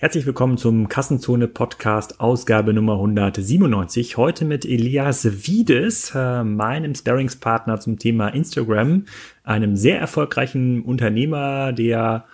Herzlich willkommen zum Kassenzone Podcast Ausgabe Nummer 197. Heute mit Elias Wiedes, äh, meinem Sparringspartner zum Thema Instagram, einem sehr erfolgreichen Unternehmer, der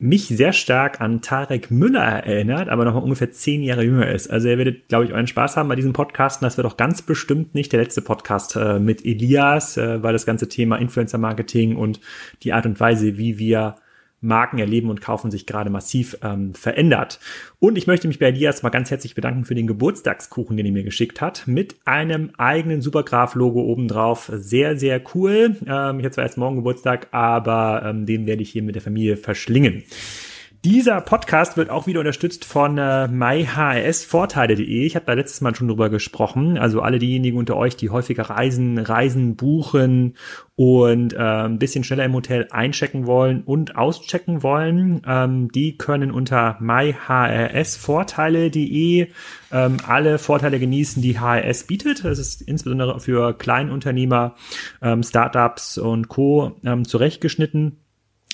mich sehr stark an Tarek Müller erinnert, aber noch mal ungefähr zehn Jahre jünger ist. Also ihr werdet, glaube ich, euren Spaß haben bei diesem Podcast. Und das wird auch ganz bestimmt nicht der letzte Podcast äh, mit Elias, äh, weil das ganze Thema Influencer Marketing und die Art und Weise, wie wir Marken erleben und kaufen sich gerade massiv ähm, verändert. Und ich möchte mich bei Elias mal ganz herzlich bedanken für den Geburtstagskuchen, den er mir geschickt hat, mit einem eigenen Supergraph-Logo obendrauf. Sehr, sehr cool. Ähm, ich habe zwar erst morgen Geburtstag, aber ähm, den werde ich hier mit der Familie Dieser Podcast wird auch wieder unterstützt von äh, myhrsvorteile.de. Ich habe da letztes Mal schon drüber gesprochen. Also alle diejenigen unter euch, die häufiger reisen, Reisen buchen und äh, ein bisschen schneller im Hotel einchecken wollen und auschecken wollen, ähm, die können unter myhrsvorteile.de ähm, alle Vorteile genießen, die HRS bietet. Das ist insbesondere für Kleinunternehmer, ähm, Startups und Co. Ähm, zurechtgeschnitten.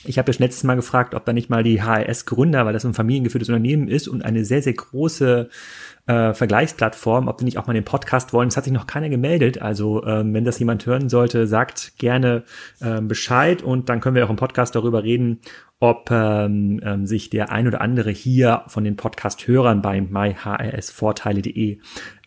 Ich habe ja letztes Mal gefragt, ob da nicht mal die HRS-Gründer, weil das ein familiengeführtes Unternehmen ist und eine sehr, sehr große äh, Vergleichsplattform, ob die nicht auch mal den Podcast wollen. Es hat sich noch keiner gemeldet. Also ähm, wenn das jemand hören sollte, sagt gerne ähm, Bescheid und dann können wir auch im Podcast darüber reden, ob ähm, ähm, sich der ein oder andere hier von den Podcast-Hörern bei myhrsvorteile.de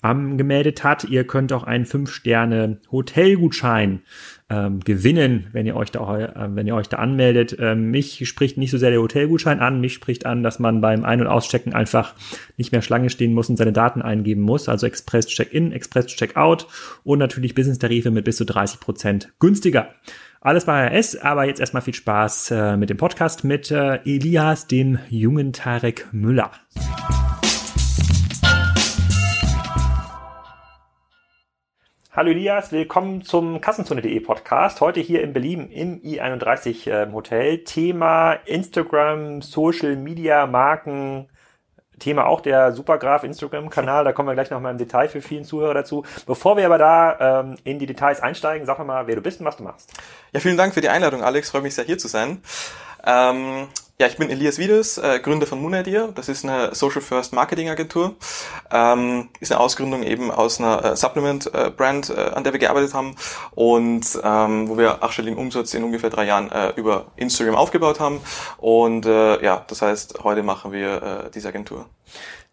angemeldet hat. Ihr könnt auch einen 5-Sterne-Hotelgutschein ähm, gewinnen, wenn ihr euch da, äh, wenn ihr euch da anmeldet. Ähm, mich spricht nicht so sehr der Hotelgutschein an, mich spricht an, dass man beim Ein- und Auschecken einfach nicht mehr Schlange stehen muss und seine Daten eingeben muss. Also Express Check-in, Express Check-out und natürlich Business-Tarife mit bis zu 30 Prozent günstiger. Alles bei RS, aber jetzt erstmal viel Spaß äh, mit dem Podcast mit äh, Elias, dem jungen Tarek Müller. Hallo Elias, willkommen zum Kassenzone.de Podcast. Heute hier in Berlin im I31 äh, Hotel. Thema Instagram, Social Media, Marken, Thema auch der Supergraph Instagram-Kanal, da kommen wir gleich nochmal im Detail für vielen Zuhörer dazu. Bevor wir aber da ähm, in die Details einsteigen, sag mal, wer du bist und was du machst. Ja, vielen Dank für die Einladung, Alex. Freue mich sehr, hier zu sein. Ähm, ja, ich bin Elias Wiedes, äh, Gründer von Moonidea. Das ist eine Social First Marketing Agentur. Ähm, ist eine Ausgründung eben aus einer äh, Supplement äh, Brand, äh, an der wir gearbeitet haben und ähm, wo wir achtstelligen Umsatz in ungefähr drei Jahren äh, über Instagram aufgebaut haben. Und äh, ja, das heißt, heute machen wir diese Agentur.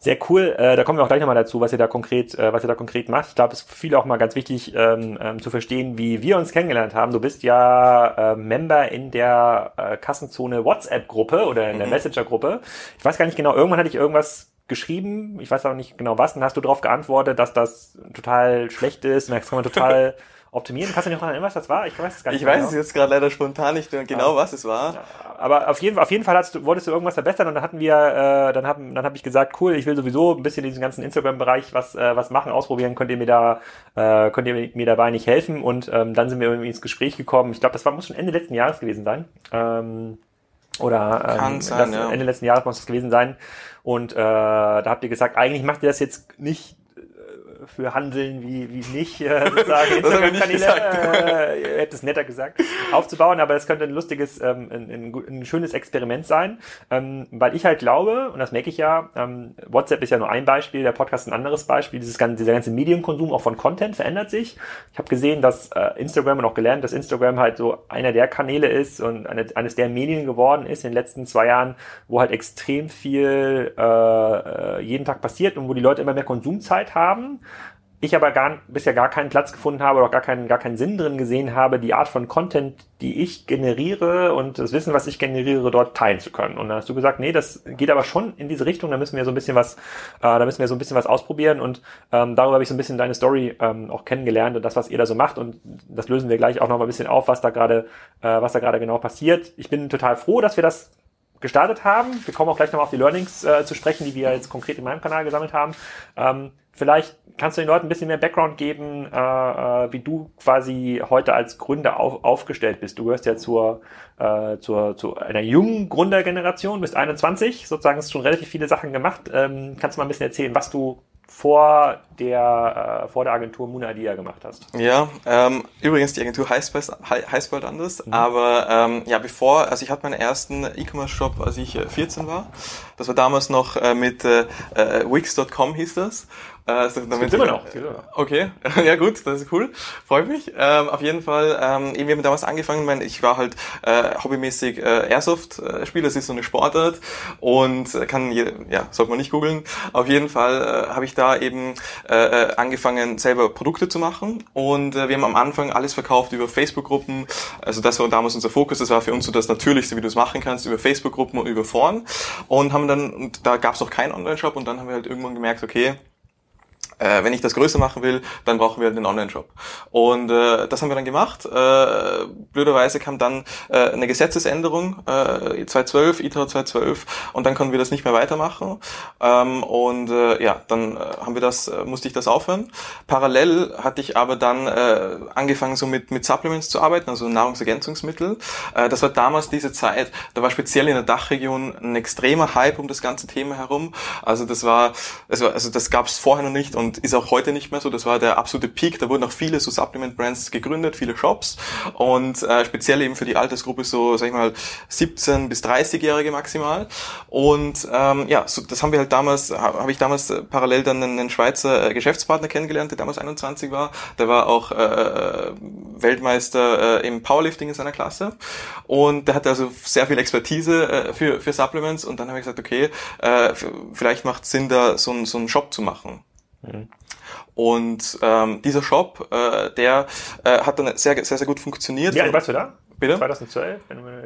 Sehr cool. Äh, da kommen wir auch gleich nochmal dazu, was ihr da konkret, äh, was ihr da konkret macht. Ich glaube, es ist für viele auch mal ganz wichtig ähm, ähm, zu verstehen, wie wir uns kennengelernt haben. Du bist ja äh, Member in der äh, Kassenzone WhatsApp-Gruppe oder in der mhm. Messenger-Gruppe. Ich weiß gar nicht genau, irgendwann hatte ich irgendwas geschrieben, ich weiß auch nicht genau was, und hast du darauf geantwortet, dass das total schlecht ist, und das kann man total optimieren. Kannst du dich noch erinnern, was das war? Ich weiß es gar nicht. Ich weiß es jetzt gerade leider spontan nicht genau, was es war. Aber auf jeden, auf jeden Fall du, wolltest du irgendwas verbessern und dann hatten wir, äh, dann haben, dann habe ich gesagt, cool, ich will sowieso ein bisschen diesen ganzen Instagram-Bereich was, äh, was machen, ausprobieren. Könnt ihr mir da, äh, könnt ihr mir dabei nicht helfen? Und ähm, dann sind wir irgendwie ins Gespräch gekommen. Ich glaube, das war muss schon Ende letzten Jahres gewesen sein. Ähm, oder ähm, sein, ja. Ende letzten Jahres muss das gewesen sein. Und äh, da habt ihr gesagt, eigentlich macht ihr das jetzt nicht für Handeln wie, wie nicht, äh, sozusagen. Instagram-Kanäle, äh, ihr hättet es netter gesagt, aufzubauen, aber das könnte ein lustiges, ähm, ein, ein, ein schönes Experiment sein, ähm, weil ich halt glaube, und das merke ich ja, ähm, WhatsApp ist ja nur ein Beispiel, der Podcast ein anderes Beispiel, dieses ganze, dieser ganze Medienkonsum auch von Content verändert sich. Ich habe gesehen, dass äh, Instagram und auch gelernt, dass Instagram halt so einer der Kanäle ist und eine, eines der Medien geworden ist in den letzten zwei Jahren, wo halt extrem viel äh, äh jeden Tag passiert und wo die Leute immer mehr Konsumzeit haben ich aber gar, bisher gar keinen Platz gefunden habe oder gar keinen, gar keinen Sinn drin gesehen habe, die Art von Content, die ich generiere und das Wissen, was ich generiere, dort teilen zu können. Und da hast du gesagt, nee, das geht aber schon in diese Richtung, da müssen wir so ein bisschen was, äh, da müssen wir so ein bisschen was ausprobieren und ähm, darüber habe ich so ein bisschen deine Story ähm, auch kennengelernt und das, was ihr da so macht und das lösen wir gleich auch noch mal ein bisschen auf, was da gerade, äh, was da gerade genau passiert. Ich bin total froh, dass wir das gestartet haben. Wir kommen auch gleich noch auf die Learnings äh, zu sprechen, die wir jetzt konkret in meinem Kanal gesammelt haben. Ähm, vielleicht kannst du den Leuten ein bisschen mehr Background geben, äh, äh, wie du quasi heute als Gründer auf, aufgestellt bist. Du gehörst ja zur, äh, zur, zu einer jungen Gründergeneration, bist 21, sozusagen hast schon relativ viele Sachen gemacht. Ähm, kannst du mal ein bisschen erzählen, was du vor der, äh, vor der Agentur Muna Adia gemacht hast. Ja, ähm, übrigens, die Agentur heißt, heißt bald anders, mhm. aber ähm, ja, bevor, also ich hatte meinen ersten E-Commerce-Shop, als ich 14 äh, war. Das war damals noch äh, mit äh, äh Wix.com hieß das. Äh, so, das immer noch. Okay, ja gut, das ist cool, freut mich. Ähm, auf jeden Fall, ähm, eben wir haben damals angefangen, mein, ich war halt äh, hobbymäßig äh, Airsoft-Spieler, das ist so eine Sportart und kann, je, ja, sollte man nicht googeln. Auf jeden Fall äh, habe ich da eben äh, äh, angefangen, selber Produkte zu machen. Und äh, wir haben am Anfang alles verkauft über Facebook-Gruppen, also das war damals unser Fokus, das war für uns so das Natürlichste, wie du es machen kannst, über Facebook-Gruppen und über Foren. Und haben dann, und da gab es auch keinen Online-Shop. Und dann haben wir halt irgendwann gemerkt, okay, äh, wenn ich das größer machen will, dann brauchen wir einen Online-Shop. Und äh, das haben wir dann gemacht. Äh, blöderweise kam dann äh, eine Gesetzesänderung, äh, 2012, ITRA 2012, und dann konnten wir das nicht mehr weitermachen. Ähm, und äh, ja, dann äh, haben wir das, äh, musste ich das aufhören. Parallel hatte ich aber dann äh, angefangen, so mit, mit Supplements zu arbeiten, also Nahrungsergänzungsmittel. Äh, das war damals diese Zeit, da war speziell in der Dachregion ein extremer Hype um das ganze Thema herum. Also das war, also, also das gab es vorher noch nicht und und ist auch heute nicht mehr so. Das war der absolute Peak. Da wurden auch viele so Supplement-Brands gegründet, viele Shops und äh, speziell eben für die Altersgruppe so, sag ich mal, 17 bis 30-Jährige maximal. Und ähm, ja, so, das haben wir halt damals, habe ich damals äh, parallel dann einen Schweizer äh, Geschäftspartner kennengelernt, der damals 21 war. Der war auch äh, äh, Weltmeister äh, im Powerlifting in seiner Klasse und der hatte also sehr viel Expertise äh, für, für Supplements und dann habe ich gesagt, okay, äh, vielleicht macht Sinn, da so, ein, so einen Shop zu machen. Mhm. Und ähm, dieser Shop, äh, der äh, hat dann sehr, sehr, sehr gut funktioniert. Wie alt warst du da? Bitte? 2012?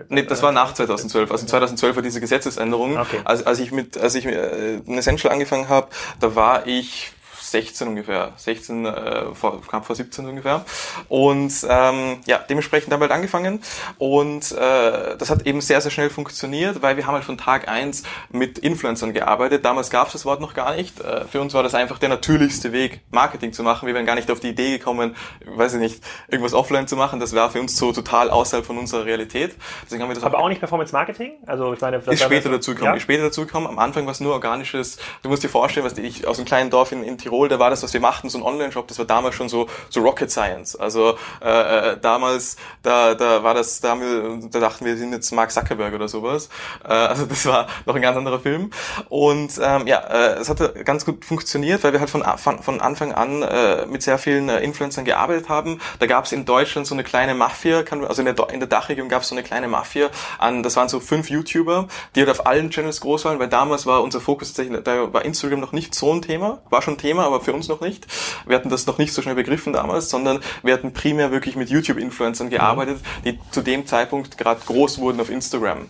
Nee, das war nach 2012. Also 2012 war diese Gesetzesänderung. Okay. Also als ich mit, als ich äh, in Essential angefangen habe, da war ich 16 ungefähr, 16, äh, vor, knapp vor 17 ungefähr. Und ähm, ja, dementsprechend haben wir halt angefangen und äh, das hat eben sehr, sehr schnell funktioniert, weil wir haben halt von Tag eins mit Influencern gearbeitet. Damals gab es das Wort noch gar nicht. Äh, für uns war das einfach der natürlichste Weg, Marketing zu machen. Wir wären gar nicht auf die Idee gekommen, weiß ich nicht, irgendwas offline zu machen. Das war für uns so total außerhalb von unserer Realität. Deswegen haben wir das Aber auch, auch nicht Performance Marketing? Also ich meine, das ist später dazu gekommen. Ja? Später dazu gekommen. Am Anfang war es nur organisches. Du musst dir vorstellen, was ich aus einem kleinen Dorf in, in Tirol Tirol, da war das, was wir machten, so ein Online-Shop, das war damals schon so, so Rocket Science. Also äh, äh, damals, da, da war das, da, haben wir, da dachten wir, sind jetzt Mark Zuckerberg oder sowas. Äh, also das war noch ein ganz anderer Film. Und ähm, ja, äh, es hat ganz gut funktioniert, weil wir halt von, von, von Anfang an äh, mit sehr vielen äh, Influencern gearbeitet haben. Da gab es in Deutschland so eine kleine Mafia, also in der, in der Dachregion gab es so eine kleine Mafia an, das waren so fünf YouTuber, die halt auf allen Channels groß waren, weil damals war unser Fokus tatsächlich, da war Instagram noch nicht so ein Thema, war schon ein Thema, aber für uns noch nicht. Wir hatten das noch nicht so schnell begriffen damals, sondern wir hatten primär wirklich mit YouTube-Influencern gearbeitet, die zu dem Zeitpunkt gerade groß wurden auf Instagram.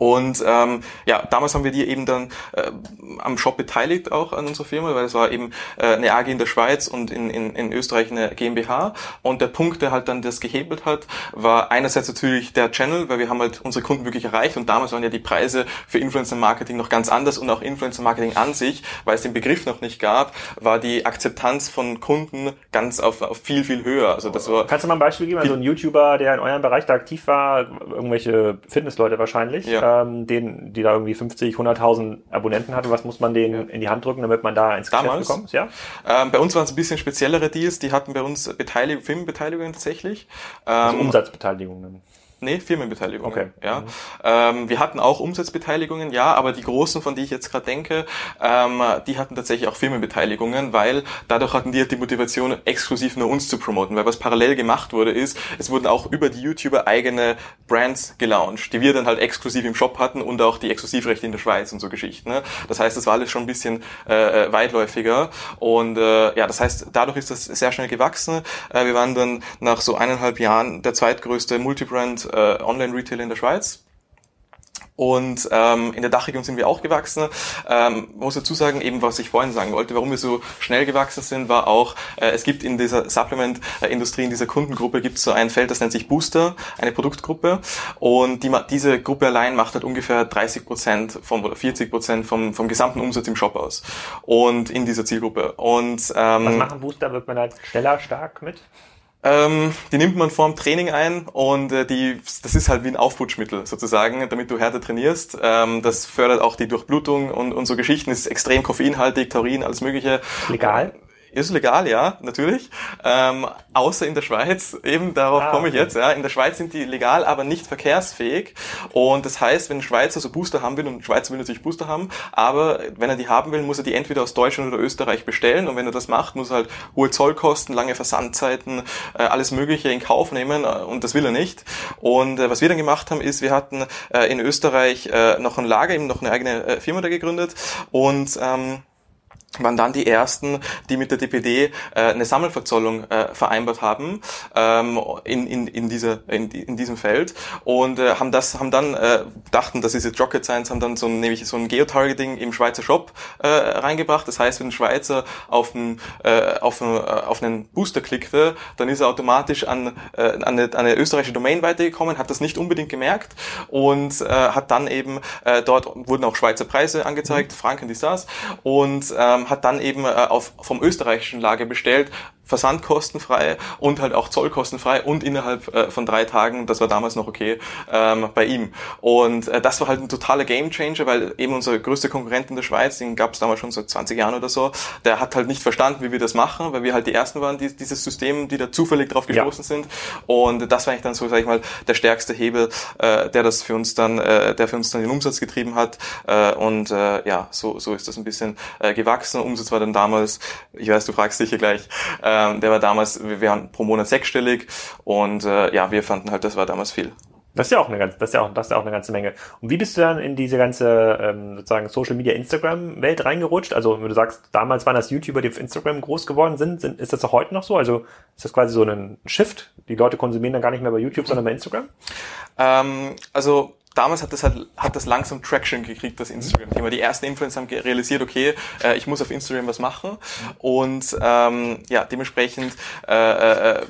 Und ähm, ja, damals haben wir die eben dann äh, am Shop beteiligt auch an unserer Firma, weil es war eben äh, eine AG in der Schweiz und in, in, in Österreich eine GmbH. Und der Punkt, der halt dann das gehebelt hat, war einerseits natürlich der Channel, weil wir haben halt unsere Kunden wirklich erreicht und damals waren ja die Preise für Influencer Marketing noch ganz anders und auch Influencer Marketing an sich, weil es den Begriff noch nicht gab, war die Akzeptanz von Kunden ganz auf, auf viel, viel höher. Also das war Kannst du mal ein Beispiel geben? Also ein YouTuber, der in eurem Bereich da aktiv war, irgendwelche Fitnessleute wahrscheinlich. Ja ähm, den, die da irgendwie 50, 100.000 Abonnenten hatte, was muss man denen in die Hand drücken, damit man da ins Damals, Geschäft bekommt? Ja? Ähm, bei uns waren es ein bisschen speziellere Deals, die hatten bei uns Beteiligung, Filmbeteiligungen tatsächlich. Also ähm, Umsatzbeteiligungen. Nee, Firmenbeteiligungen. Okay. Ja. Mhm. Ähm, wir hatten auch Umsatzbeteiligungen, ja, aber die großen, von die ich jetzt gerade denke, ähm, die hatten tatsächlich auch Firmenbeteiligungen, weil dadurch hatten die halt die Motivation, exklusiv nur uns zu promoten. Weil was parallel gemacht wurde, ist, es wurden auch über die YouTuber eigene Brands gelauncht, die wir dann halt exklusiv im Shop hatten und auch die Exklusivrechte in der Schweiz und so Geschichten. Ne? Das heißt, das war alles schon ein bisschen äh, äh, weitläufiger und äh, ja, das heißt, dadurch ist das sehr schnell gewachsen. Äh, wir waren dann nach so eineinhalb Jahren der zweitgrößte Multibrand äh, Online-Retailer in der Schweiz. Und ähm, in der Dachregion sind wir auch gewachsen. Ähm, muss dazu sagen, eben was ich vorhin sagen wollte, warum wir so schnell gewachsen sind, war auch, äh, es gibt in dieser Supplement-Industrie, in dieser Kundengruppe, gibt es so ein Feld, das nennt sich Booster, eine Produktgruppe. Und die, diese Gruppe allein macht halt ungefähr 30 Prozent vom, oder 40 Prozent vom, vom gesamten Umsatz im Shop aus. Und in dieser Zielgruppe. Und ähm, Was machen Booster? Wird man halt schneller stark mit? Ähm, die nimmt man vorm Training ein und äh, die, das ist halt wie ein Aufputschmittel sozusagen, damit du härter trainierst. Ähm, das fördert auch die Durchblutung und, und so Geschichten, ist extrem koffeinhaltig, Taurin, alles mögliche. Legal? Ist legal, ja, natürlich. Ähm, außer in der Schweiz, eben darauf ah, komme ich jetzt. Ja. In der Schweiz sind die legal, aber nicht verkehrsfähig. Und das heißt, wenn ein Schweizer so Booster haben will, und ein Schweizer will natürlich Booster haben, aber wenn er die haben will, muss er die entweder aus Deutschland oder Österreich bestellen. Und wenn er das macht, muss er halt hohe Zollkosten, lange Versandzeiten, äh, alles Mögliche in Kauf nehmen. Und das will er nicht. Und äh, was wir dann gemacht haben, ist, wir hatten äh, in Österreich äh, noch ein Lager, eben noch eine eigene äh, Firma da gegründet. Und ähm, waren dann die ersten, die mit der DPD äh, eine Sammelverzollung äh, vereinbart haben ähm, in, in, in, dieser, in, in diesem Feld und äh, haben das haben dann äh, dachten, das ist jetzt Rocket Science, haben dann so ein, nämlich so ein Geotargeting im Schweizer Shop äh, reingebracht. Das heißt, wenn ein Schweizer auf einen, äh, auf, einen, äh, auf einen Booster klickte, dann ist er automatisch an, äh, an, eine, an eine österreichische Domain weitergekommen, hat das nicht unbedingt gemerkt und äh, hat dann eben äh, dort wurden auch Schweizer Preise angezeigt, mhm. Franken, die das und ähm, ähm, hat dann eben äh, auf, vom österreichischen Lager bestellt, versandkostenfrei und halt auch zollkostenfrei und innerhalb äh, von drei Tagen, das war damals noch okay, ähm, bei ihm. Und äh, das war halt ein totaler Gamechanger, weil eben unser größter Konkurrent in der Schweiz, den gab es damals schon seit 20 Jahren oder so, der hat halt nicht verstanden, wie wir das machen, weil wir halt die Ersten waren, die dieses System, die da zufällig drauf gestoßen ja. sind. Und das war eigentlich dann so, sag ich mal, der stärkste Hebel, äh, der das für uns dann, äh, der für uns dann den Umsatz getrieben hat. Äh, und äh, ja, so, so ist das ein bisschen äh, gewachsen. Umsatz war dann damals, ich weiß, du fragst dich hier gleich, äh, ähm, der war damals, wir waren pro Monat sechsstellig und äh, ja, wir fanden halt, das war damals viel. Das ist ja auch eine ganze, das ist ja auch, das ist ja auch eine ganze Menge. Und wie bist du dann in diese ganze ähm, sozusagen Social Media Instagram Welt reingerutscht? Also wenn du sagst, damals waren das YouTuber, die auf Instagram groß geworden sind, sind ist das auch heute noch so? Also ist das quasi so ein Shift? Die Leute konsumieren dann gar nicht mehr bei YouTube, sondern bei Instagram? Ähm, also damals hat das halt hat das langsam Traction gekriegt, das Instagram-Thema. Die ersten Influencer haben realisiert, okay, äh, ich muss auf Instagram was machen und ähm, ja, dementsprechend äh, äh,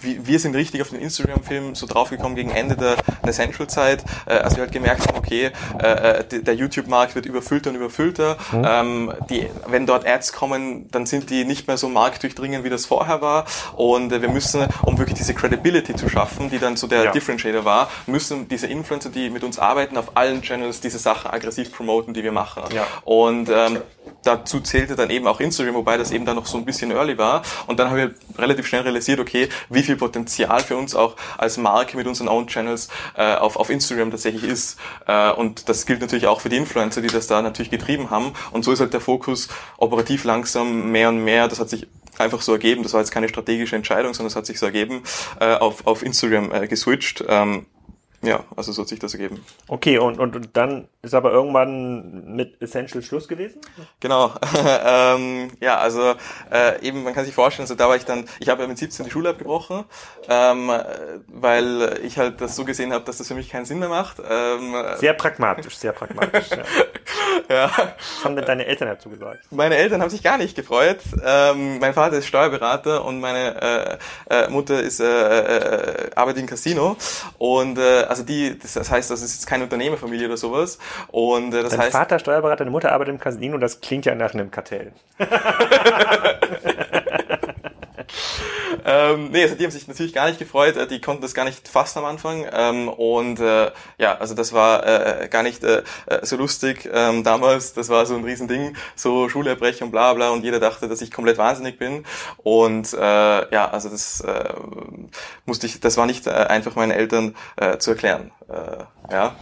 wir sind richtig auf den Instagram-Film so draufgekommen gegen Ende der, der Central-Zeit, äh, als wir halt gemerkt haben, okay, äh, äh der YouTube-Markt wird überfüllter und überfüllter. Mhm. Ähm, die, wenn dort Ads kommen, dann sind die nicht mehr so marktdurchdringend, wie das vorher war. Und äh, wir müssen, um wirklich diese Credibility zu schaffen, die dann so der ja. Differentiator war, müssen diese Influencer, die mit uns arbeiten, auf allen Channels diese Sachen aggressiv promoten, die wir machen. Ja. Und ähm, dazu zählte dann eben auch Instagram, wobei das eben dann noch so ein bisschen early war. Und dann haben wir relativ schnell realisiert, okay, wie viel Potenzial für uns auch als Marke mit unseren Own Channels äh, auf, auf Instagram tatsächlich ist. Äh, und das gilt natürlich auch für die Influencer, die das da natürlich getrieben haben. Und so ist halt der Fokus operativ langsam mehr und mehr, das hat sich einfach so ergeben, das war jetzt keine strategische Entscheidung, sondern es hat sich so ergeben, äh, auf, auf Instagram äh, geswitcht. Ähm, ja, also so hat sich das ergeben. Okay, und, und, und dann ist aber irgendwann mit Essential Schluss gewesen? Genau. ähm, ja, also äh, eben, man kann sich vorstellen, also da war ich dann, ich habe ja mit 17 die Schule abgebrochen, ähm, weil ich halt das so gesehen habe, dass das für mich keinen Sinn mehr macht. Ähm, sehr pragmatisch, sehr pragmatisch. ja. ja. Was haben denn deine Eltern dazu gesagt? Meine Eltern haben sich gar nicht gefreut. Ähm, mein Vater ist Steuerberater und meine äh, äh, Mutter ist äh, äh, arbeitet im Casino und äh, also die, das heißt, das ist jetzt keine Unternehmerfamilie oder sowas. Und äh, das Dein heißt. Vater Steuerberater, deine Mutter arbeitet im Casino, das klingt ja nach einem Kartell. ähm, nee, also die haben sich natürlich gar nicht gefreut, äh, die konnten das gar nicht fassen am Anfang ähm, und äh, ja, also das war äh, gar nicht äh, äh, so lustig ähm, damals, das war so ein Riesending, so Schulerbrechung, bla bla und jeder dachte, dass ich komplett wahnsinnig bin und äh, ja, also das äh, musste ich, das war nicht äh, einfach meinen Eltern äh, zu erklären, äh, ja.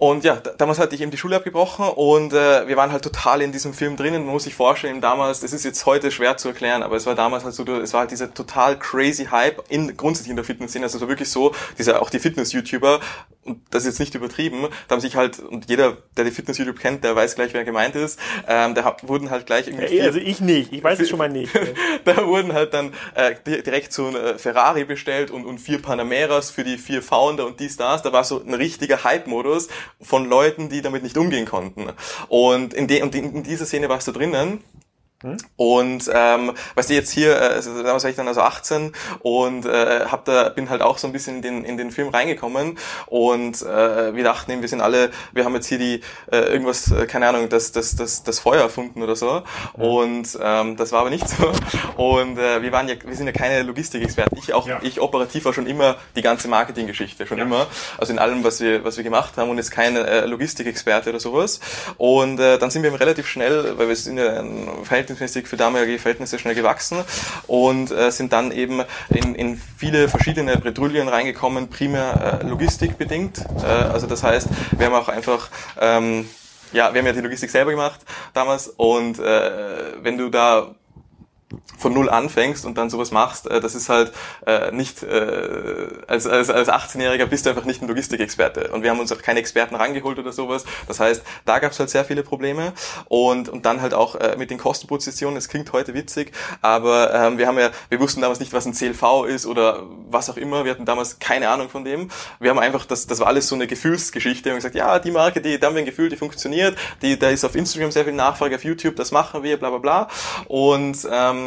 Und ja, damals hatte ich eben die Schule abgebrochen und äh, wir waren halt total in diesem Film drinnen. Man muss sich vorstellen, damals, das ist jetzt heute schwer zu erklären, aber es war damals halt so, es war halt dieser total crazy Hype in grundsätzlich in der Fitnessszene. Also es war wirklich so, diese auch die Fitness-YouTuber, und das ist jetzt nicht übertrieben, da haben sich halt, und jeder, der die Fitness-YouTube kennt, der weiß gleich, wer gemeint ist, ähm, da wurden halt gleich irgendwie. Vier, also ich nicht, ich weiß es schon mal nicht. da wurden halt dann äh, direkt so ein äh, Ferrari bestellt und, und vier Panameras für die vier Founder und die Stars. Da war so ein richtiger Hype-Modus von Leuten, die damit nicht umgehen konnten. Und in, de, und in dieser Szene warst du drinnen? Und ähm, weißt du, jetzt hier, äh, damals war ich dann also 18 und äh, hab da, bin halt auch so ein bisschen in den, in den Film reingekommen und äh, wir dachten eben, wir sind alle, wir haben jetzt hier die äh, irgendwas, äh, keine Ahnung, das, das, das, das Feuer erfunden oder so. Und ähm, das war aber nicht so. Und äh, wir waren ja, wir sind ja keine Logistikexperten. Ich auch, ja. ich operativ war schon immer die ganze Marketinggeschichte, schon ja. immer. Also in allem, was wir, was wir gemacht haben und jetzt kein äh, Logistikexperte oder sowas. Und äh, dann sind wir relativ schnell, weil wir sind ja ein Verhältnis verhältnismäßig für damalige Verhältnisse schnell gewachsen und äh, sind dann eben in, in viele verschiedene Bredouillen reingekommen, primär äh, logistikbedingt. Äh, also das heißt, wir haben auch einfach ähm, ja, wir haben ja die Logistik selber gemacht damals und äh, wenn du da von null anfängst und dann sowas machst, äh, das ist halt äh, nicht, äh, als, als, als 18-Jähriger bist du einfach nicht ein Logistikexperte. Und wir haben uns auch keine Experten rangeholt oder sowas. Das heißt, da gab es halt sehr viele Probleme. Und, und dann halt auch äh, mit den Kostenpositionen, es klingt heute witzig, aber ähm, wir haben ja, wir wussten damals nicht, was ein CLV ist oder was auch immer. Wir hatten damals keine Ahnung von dem. Wir haben einfach, das, das war alles so eine Gefühlsgeschichte. Haben gesagt, ja, die Marke, die, da haben wir ein Gefühl, die funktioniert, die, da ist auf Instagram sehr viel Nachfrage, auf YouTube, das machen wir, bla bla bla. Und ähm,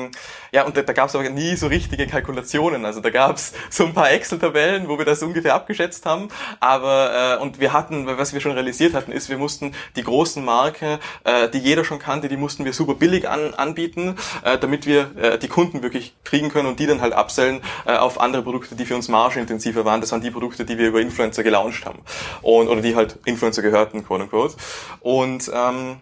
ja, und da, da gab es aber nie so richtige Kalkulationen. Also da gab es so ein paar Excel-Tabellen, wo wir das ungefähr abgeschätzt haben. Aber äh, und wir hatten, was wir schon realisiert hatten, ist, wir mussten die großen Marke, äh, die jeder schon kannte, die mussten wir super billig an, anbieten, äh, damit wir äh, die Kunden wirklich kriegen können und die dann halt absellen äh, auf andere Produkte, die für uns margenintensiver waren. Das waren die Produkte, die wir über Influencer gelauncht haben und oder die halt Influencer gehörten, quote unquote. Und ähm,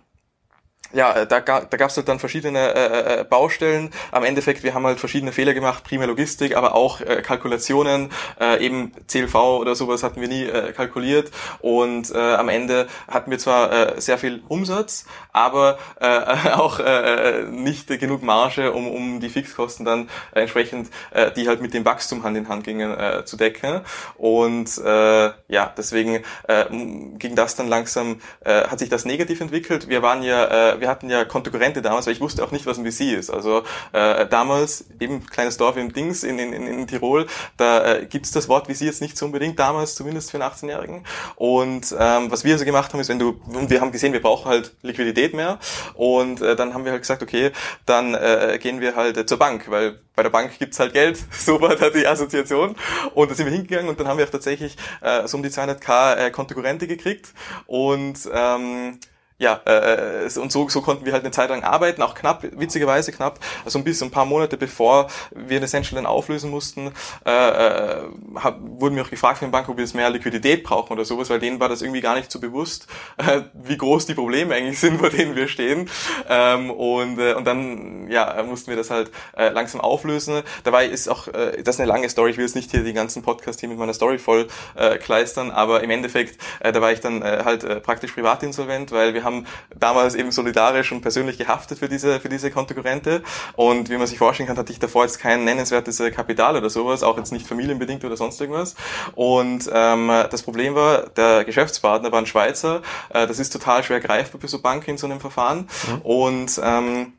ja, äh, da, da gab es halt dann verschiedene äh, äh, äh, Baustellen. Am Endeffekt, wir haben halt verschiedene Fehler gemacht, primär Logistik, aber auch äh, Kalkulationen, äh, eben CLV oder sowas hatten wir nie äh, kalkuliert. Und äh, am Ende hatten wir zwar äh, sehr viel Umsatz, aber äh, auch äh, nicht genug Marge, um, um die Fixkosten dann äh, entsprechend, äh, die halt mit dem Wachstum Hand in Hand gingen, äh, zu decken. Und äh, ja, deswegen äh, ging das dann langsam, äh, hat sich das negativ entwickelt. Wir waren ja äh, wir hatten ja Konkurrente damals, weil ich wusste auch nicht, was ein VC ist. Also äh, damals, eben kleines Dorf im Dings in, in, in Tirol, da äh, gibt das Wort VC jetzt nicht so unbedingt, damals zumindest für einen 18-Jährigen. Und ähm, was wir also gemacht haben, ist, wenn du, und wir haben gesehen, wir brauchen halt Liquidität mehr. Und äh, dann haben wir halt gesagt, okay, dann äh, gehen wir halt äh, zur Bank, weil bei der Bank gibt's halt Geld. So war da die Assoziation. Und da sind wir hingegangen und dann haben wir auch tatsächlich äh, so um die 200k äh, Kontokorrente gekriegt. Und ähm, ja, äh, äh, und so, so konnten wir halt eine Zeit lang arbeiten, auch knapp, witzigerweise knapp, also ein bisschen ein paar Monate bevor wir Essential dann auflösen mussten, äh, äh, hab, wurden wir auch gefragt von der Bank, ob wir jetzt mehr Liquidität brauchen oder sowas, weil denen war das irgendwie gar nicht so bewusst, äh, wie groß die Probleme eigentlich sind, vor denen wir stehen. Ähm, und, äh, und dann ja, mussten wir das halt äh, langsam auflösen. Dabei ist auch, äh, das ist eine lange Story, ich will jetzt nicht hier den ganzen Podcast hier mit meiner Story voll äh, kleistern, aber im Endeffekt, äh, da war ich dann äh, halt äh, praktisch privatinsolvent, weil wir haben haben damals eben solidarisch und persönlich gehaftet für diese, für diese Kontokorrente. Und wie man sich vorstellen kann, hatte ich davor jetzt kein nennenswertes äh, Kapital oder sowas, auch jetzt nicht familienbedingt oder sonst irgendwas. Und ähm, das Problem war, der Geschäftspartner war ein Schweizer. Äh, das ist total schwer greifbar für so Banken in so einem Verfahren. Mhm. Und ähm,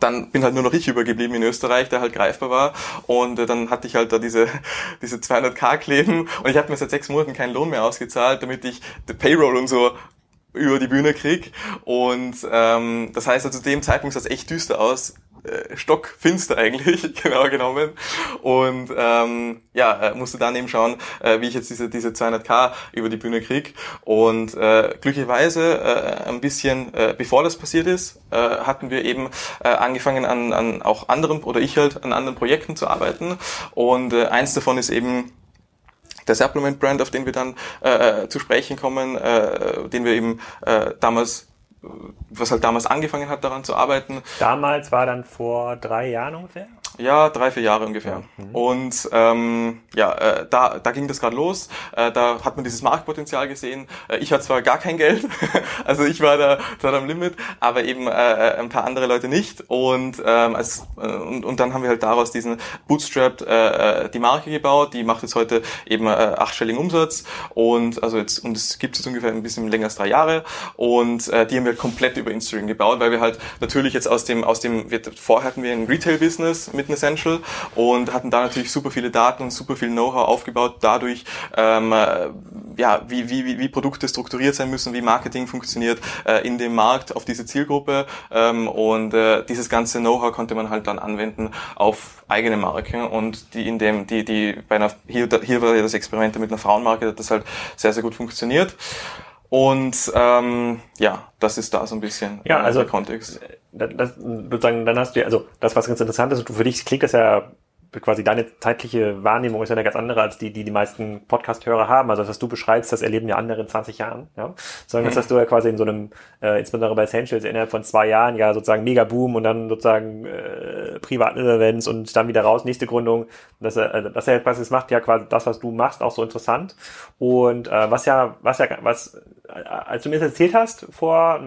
dann bin halt nur noch ich übergeblieben in Österreich, der halt greifbar war. Und äh, dann hatte ich halt da diese, diese 200k kleben und ich habe mir seit sechs Monaten keinen Lohn mehr ausgezahlt, damit ich die Payroll und so über die Bühne krieg. Und ähm, das heißt, also zu dem Zeitpunkt sah es echt düster aus. Äh, stockfinster eigentlich, genau genommen. Und ähm, ja, äh, musste dann eben schauen, äh, wie ich jetzt diese, diese 200k über die Bühne krieg. Und äh, glücklicherweise äh, ein bisschen äh, bevor das passiert ist, äh, hatten wir eben äh, angefangen an, an auch anderen, oder ich halt an anderen Projekten zu arbeiten. Und äh, eins davon ist eben der Supplement Brand, auf den wir dann äh, äh, zu sprechen kommen, äh, den wir eben äh, damals was halt damals angefangen hat, daran zu arbeiten. Damals war dann vor drei Jahren ungefähr? Ja, drei, vier Jahre ungefähr. Mhm. Und ähm, ja, äh, da, da ging das gerade los. Äh, da hat man dieses Marktpotenzial gesehen. Äh, ich hatte zwar gar kein Geld, also ich war da, da am Limit, aber eben äh, äh, ein paar andere Leute nicht. Und, ähm, als, äh, und, und dann haben wir halt daraus diesen Bootstrapped äh, äh die Marke gebaut. Die macht jetzt heute eben äh, achtstelligen Umsatz. Und also jetzt, und es gibt jetzt ungefähr ein bisschen länger als drei Jahre. Und äh, die haben wir komplett über Instagram gebaut, weil wir halt natürlich jetzt aus dem, aus dem, wir, vorher hatten wir ein Retail-Business mit Written Essential und hatten da natürlich super viele Daten und super viel Know-how aufgebaut, dadurch, ähm, äh, ja, wie, wie, wie Produkte strukturiert sein müssen, wie Marketing funktioniert äh, in dem Markt auf diese Zielgruppe ähm, und äh, dieses ganze Know-how konnte man halt dann anwenden auf eigene Marken und die in dem, die, die bei einer, hier, hier war das Experiment mit einer Frauenmarke, hat das halt sehr, sehr gut funktioniert. Und ähm, ja, das ist da so ein bisschen ja, also, der Kontext. Das, das, sozusagen, dann hast du ja, also das, was ganz interessant ist, für dich klingt das ja quasi deine zeitliche Wahrnehmung ist ja eine ganz andere als die, die die meisten Podcast-Hörer haben. Also das, was du beschreibst, das erleben ja andere in 20 Jahren. Ja? Sondern das mhm. hast du ja quasi in so einem, äh, insbesondere bei Essentials, innerhalb von zwei Jahren ja sozusagen mega Boom und dann sozusagen äh, privaten Events und dann wieder raus, nächste Gründung. Das, äh, das ja quasi, das macht ja quasi das, was du machst, auch so interessant. Und äh, was ja, was ja, was, als du mir das erzählt hast, vor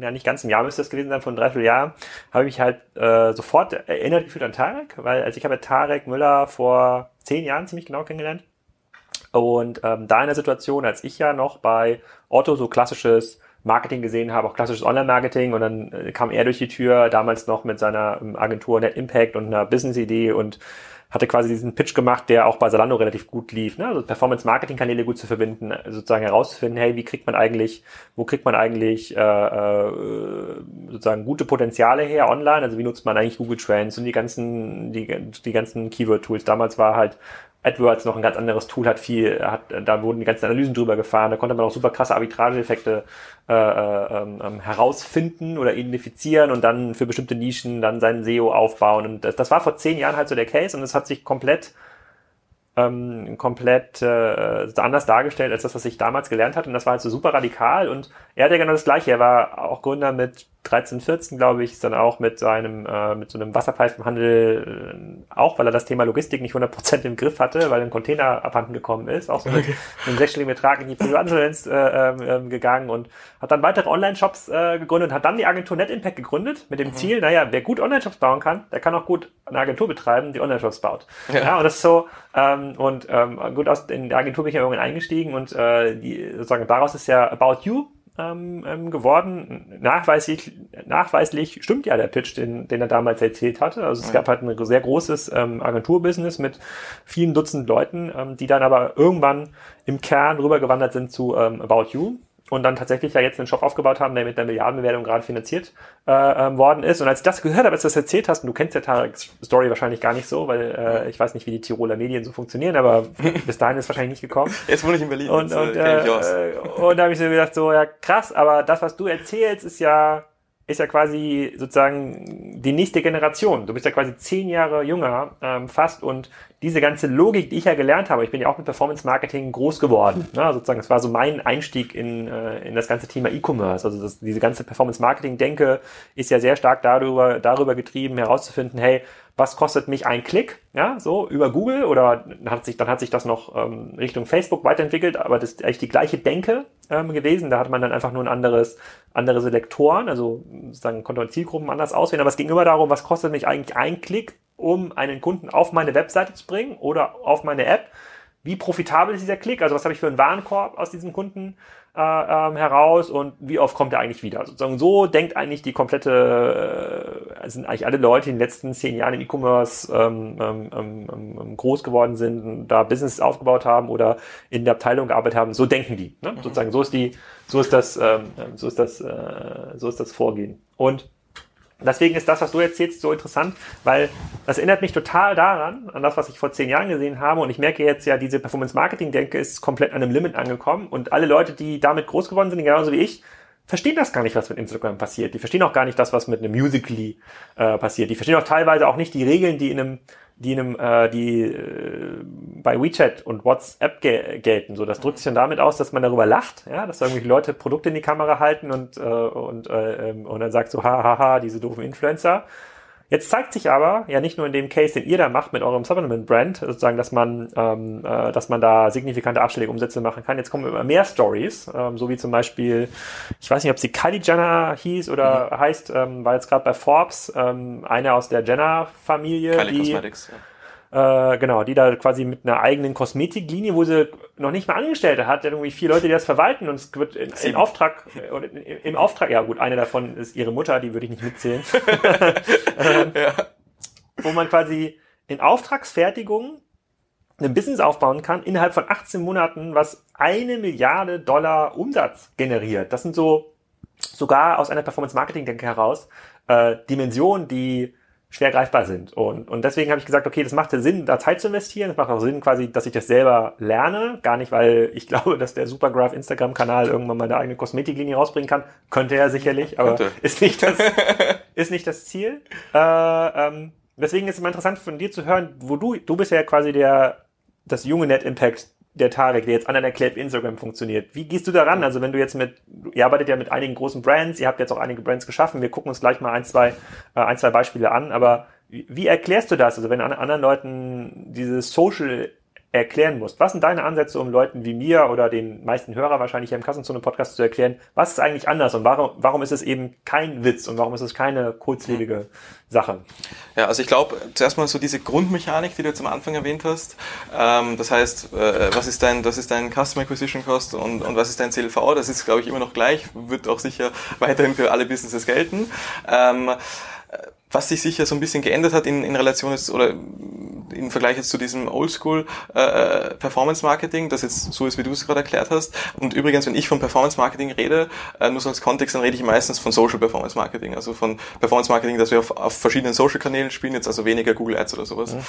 ja nicht ganz ein Jahr müsste das gewesen sein, von drei, vier Jahren, habe ich mich halt äh, sofort erinnert gefühlt an Tarek Tarek, weil also ich habe Tarek Müller vor zehn Jahren ziemlich genau kennengelernt. Und ähm, da in der Situation, als ich ja noch bei Otto so klassisches Marketing gesehen habe, auch klassisches Online-Marketing und dann äh, kam er durch die Tür, damals noch mit seiner ähm, Agentur Net Impact und einer Business-Idee und hatte quasi diesen Pitch gemacht, der auch bei Salando relativ gut lief. Ne? Also Performance-Marketing-Kanäle gut zu verbinden, sozusagen herauszufinden, hey, wie kriegt man eigentlich, wo kriegt man eigentlich äh, äh, sozusagen gute Potenziale her online? Also wie nutzt man eigentlich Google Trends und die ganzen, die, die ganzen Keyword-Tools. Damals war halt AdWords noch ein ganz anderes Tool, hat viel, hat, da wurden die ganzen Analysen drüber gefahren, da konnte man auch super krasse Arbitrageeffekte äh, äh, ähm, herausfinden oder identifizieren und dann für bestimmte Nischen dann seinen SEO aufbauen. Und das, das war vor zehn Jahren halt so der Case und es hat sich komplett ähm, komplett äh, anders dargestellt als das, was ich damals gelernt hatte. Und das war halt so super radikal. Und er hat ja genau das Gleiche. Er war auch Gründer mit 13, 14, glaube ich, ist dann auch mit seinem, äh, mit so einem Wasserpfeifenhandel, äh, auch weil er das Thema Logistik nicht 100% im Griff hatte, weil ein Container abhanden gekommen ist, auch so mit okay. einem sechsstelligen Betrag in die Privatinsolvenz äh, äh, gegangen und hat dann weitere Online-Shops äh, gegründet und hat dann die Agentur Net Impact gegründet mit dem mhm. Ziel, naja, wer gut Online-Shops bauen kann, der kann auch gut eine Agentur betreiben, die Online-Shops baut. Ja. ja. und das ist so, ähm, und ähm, gut, aus in der Agentur bin ich ja irgendwann eingestiegen und äh, die sozusagen daraus ist ja About You ähm, ähm, geworden. Nachweislich, nachweislich stimmt ja der Pitch, den, den er damals erzählt hatte. Also es ja. gab halt ein sehr großes ähm, Agenturbusiness mit vielen Dutzend Leuten, ähm, die dann aber irgendwann im Kern rübergewandert sind zu ähm, About You und dann tatsächlich ja jetzt einen Shop aufgebaut haben, der mit einer Milliardenbewertung gerade finanziert äh, ähm, worden ist. Und als ich das gehört habe, als du das erzählt hast, und du kennst ja Tareks Story wahrscheinlich gar nicht so, weil äh, ich weiß nicht, wie die Tiroler Medien so funktionieren, aber bis dahin ist es wahrscheinlich nicht gekommen. Jetzt wohne ich in Berlin. Und, jetzt, und, äh, äh, und da habe ich so gedacht, so, ja krass, aber das, was du erzählst, ist ja ist ja quasi sozusagen die nächste Generation. Du bist ja quasi zehn Jahre jünger ähm, fast und diese ganze Logik, die ich ja gelernt habe, ich bin ja auch mit Performance Marketing groß geworden. Ne? Sozusagen, es war so mein Einstieg in, äh, in das ganze Thema E-Commerce. Also das, diese ganze Performance Marketing Denke ist ja sehr stark darüber, darüber getrieben, herauszufinden, hey, was kostet mich ein Klick, ja, so über Google oder hat sich, dann hat sich das noch ähm, Richtung Facebook weiterentwickelt, aber das ist eigentlich die gleiche Denke ähm, gewesen. Da hat man dann einfach nur ein anderes, andere Selektoren, also sozusagen konnte man Zielgruppen anders auswählen, aber es ging immer darum, was kostet mich eigentlich ein Klick, um einen Kunden auf meine Webseite zu bringen oder auf meine App. Wie profitabel ist dieser Klick? Also was habe ich für einen Warenkorb aus diesem Kunden? äh, ähm, heraus und wie oft kommt er eigentlich wieder? Sozusagen so denkt eigentlich die komplette, äh, sind eigentlich alle Leute, die in den letzten zehn Jahren im E-Commerce ähm, ähm, ähm, ähm groß geworden sind, da Business aufgebaut haben oder in der Abteilung gearbeitet haben, so denken die. Ne? Mhm. Sozusagen so ist die, so ist das, ähm, so ist das, äh, so ist das Vorgehen. Und Deswegen ist das, was du erzählst, so interessant, weil das erinnert mich total daran, an das, was ich vor zehn Jahren gesehen habe. Und ich merke jetzt ja, diese Performance-Marketing-Denke ist komplett an einem Limit angekommen. Und alle Leute, die damit groß geworden sind, genauso wie ich, verstehen das gar nicht, was mit Instagram passiert. Die verstehen auch gar nicht das, was mit einem Musically äh, passiert. Die verstehen auch teilweise auch nicht die Regeln, die in einem die, in einem, äh, die äh, bei WeChat und WhatsApp ge gelten. So, das drückt sich dann damit aus, dass man darüber lacht, ja, dass da irgendwelche Leute Produkte in die Kamera halten und, äh, und, äh, ähm, und dann sagt so, hahaha, diese doofen Influencer. Jetzt zeigt sich aber, ja nicht nur in dem Case, den ihr da macht mit eurem Supplement-Brand, sozusagen, dass man, ähm, äh, dass man da signifikante Abschläge Umsätze machen kann. Jetzt kommen immer mehr Stories, ähm, so wie zum Beispiel, ich weiß nicht, ob sie Kylie Jenner hieß oder mhm. heißt, ähm, war jetzt gerade bei Forbes, ähm, eine aus der Jenner-Familie. Kylie die, Cosmetics, ja äh, genau, die da quasi mit einer eigenen Kosmetiklinie, wo sie noch nicht mal Angestellte hat, irgendwie vier Leute, die das verwalten und es wird in, in Auftrag, oder im Auftrag, ja gut, eine davon ist ihre Mutter, die würde ich nicht mitzählen. ja. wo man quasi in Auftragsfertigung ein Business aufbauen kann, innerhalb von 18 Monaten, was eine Milliarde Dollar Umsatz generiert. Das sind so sogar aus einer Performance-Marketing-Denke heraus äh, Dimensionen, die schwer greifbar sind. Und, und deswegen habe ich gesagt, okay, das macht ja Sinn, da Zeit zu investieren. Es macht auch Sinn, quasi, dass ich das selber lerne. Gar nicht, weil ich glaube, dass der Supergraph Instagram-Kanal irgendwann mal eine eigene Kosmetiklinie rausbringen kann. Könnte er sicherlich, aber ist nicht das, ist nicht das Ziel. Äh, ähm, deswegen ist es mal interessant von dir zu hören, wo du, du bist ja quasi der, das junge Net Impact der Tarek, der jetzt anderen erklärt, wie Instagram funktioniert. Wie gehst du daran? Also wenn du jetzt mit, ihr arbeitet ja mit einigen großen Brands, ihr habt jetzt auch einige Brands geschaffen, wir gucken uns gleich mal ein, zwei, äh, ein, zwei Beispiele an, aber wie, erklärst du das? Also wenn an anderen Leuten dieses Social erklären musst. Was sind deine Ansätze, um Leuten wie mir oder den meisten Hörer wahrscheinlich hier im Kassenzone-Podcast zu erklären, was ist eigentlich anders und warum, warum ist es eben kein Witz und warum ist es keine kurzlebige Sache? Ja, also ich glaube, zuerst mal so diese Grundmechanik, die du jetzt am Anfang erwähnt hast. Ähm, das heißt, äh, was ist dein, was ist dein Customer Acquisition Cost und, und was ist dein CLV? Das ist, glaube ich, immer noch gleich, wird auch sicher weiterhin für alle Businesses gelten. Ähm, was sich sicher so ein bisschen geändert hat in, in Relation jetzt oder im Vergleich jetzt zu diesem Oldschool äh, Performance Marketing, das jetzt so ist, wie du es gerade erklärt hast. Und übrigens, wenn ich von Performance Marketing rede, äh, nur so als Kontext, dann rede ich meistens von Social Performance Marketing, also von Performance Marketing, das wir auf, auf verschiedenen Social Kanälen spielen, jetzt also weniger Google Ads oder sowas. Mhm.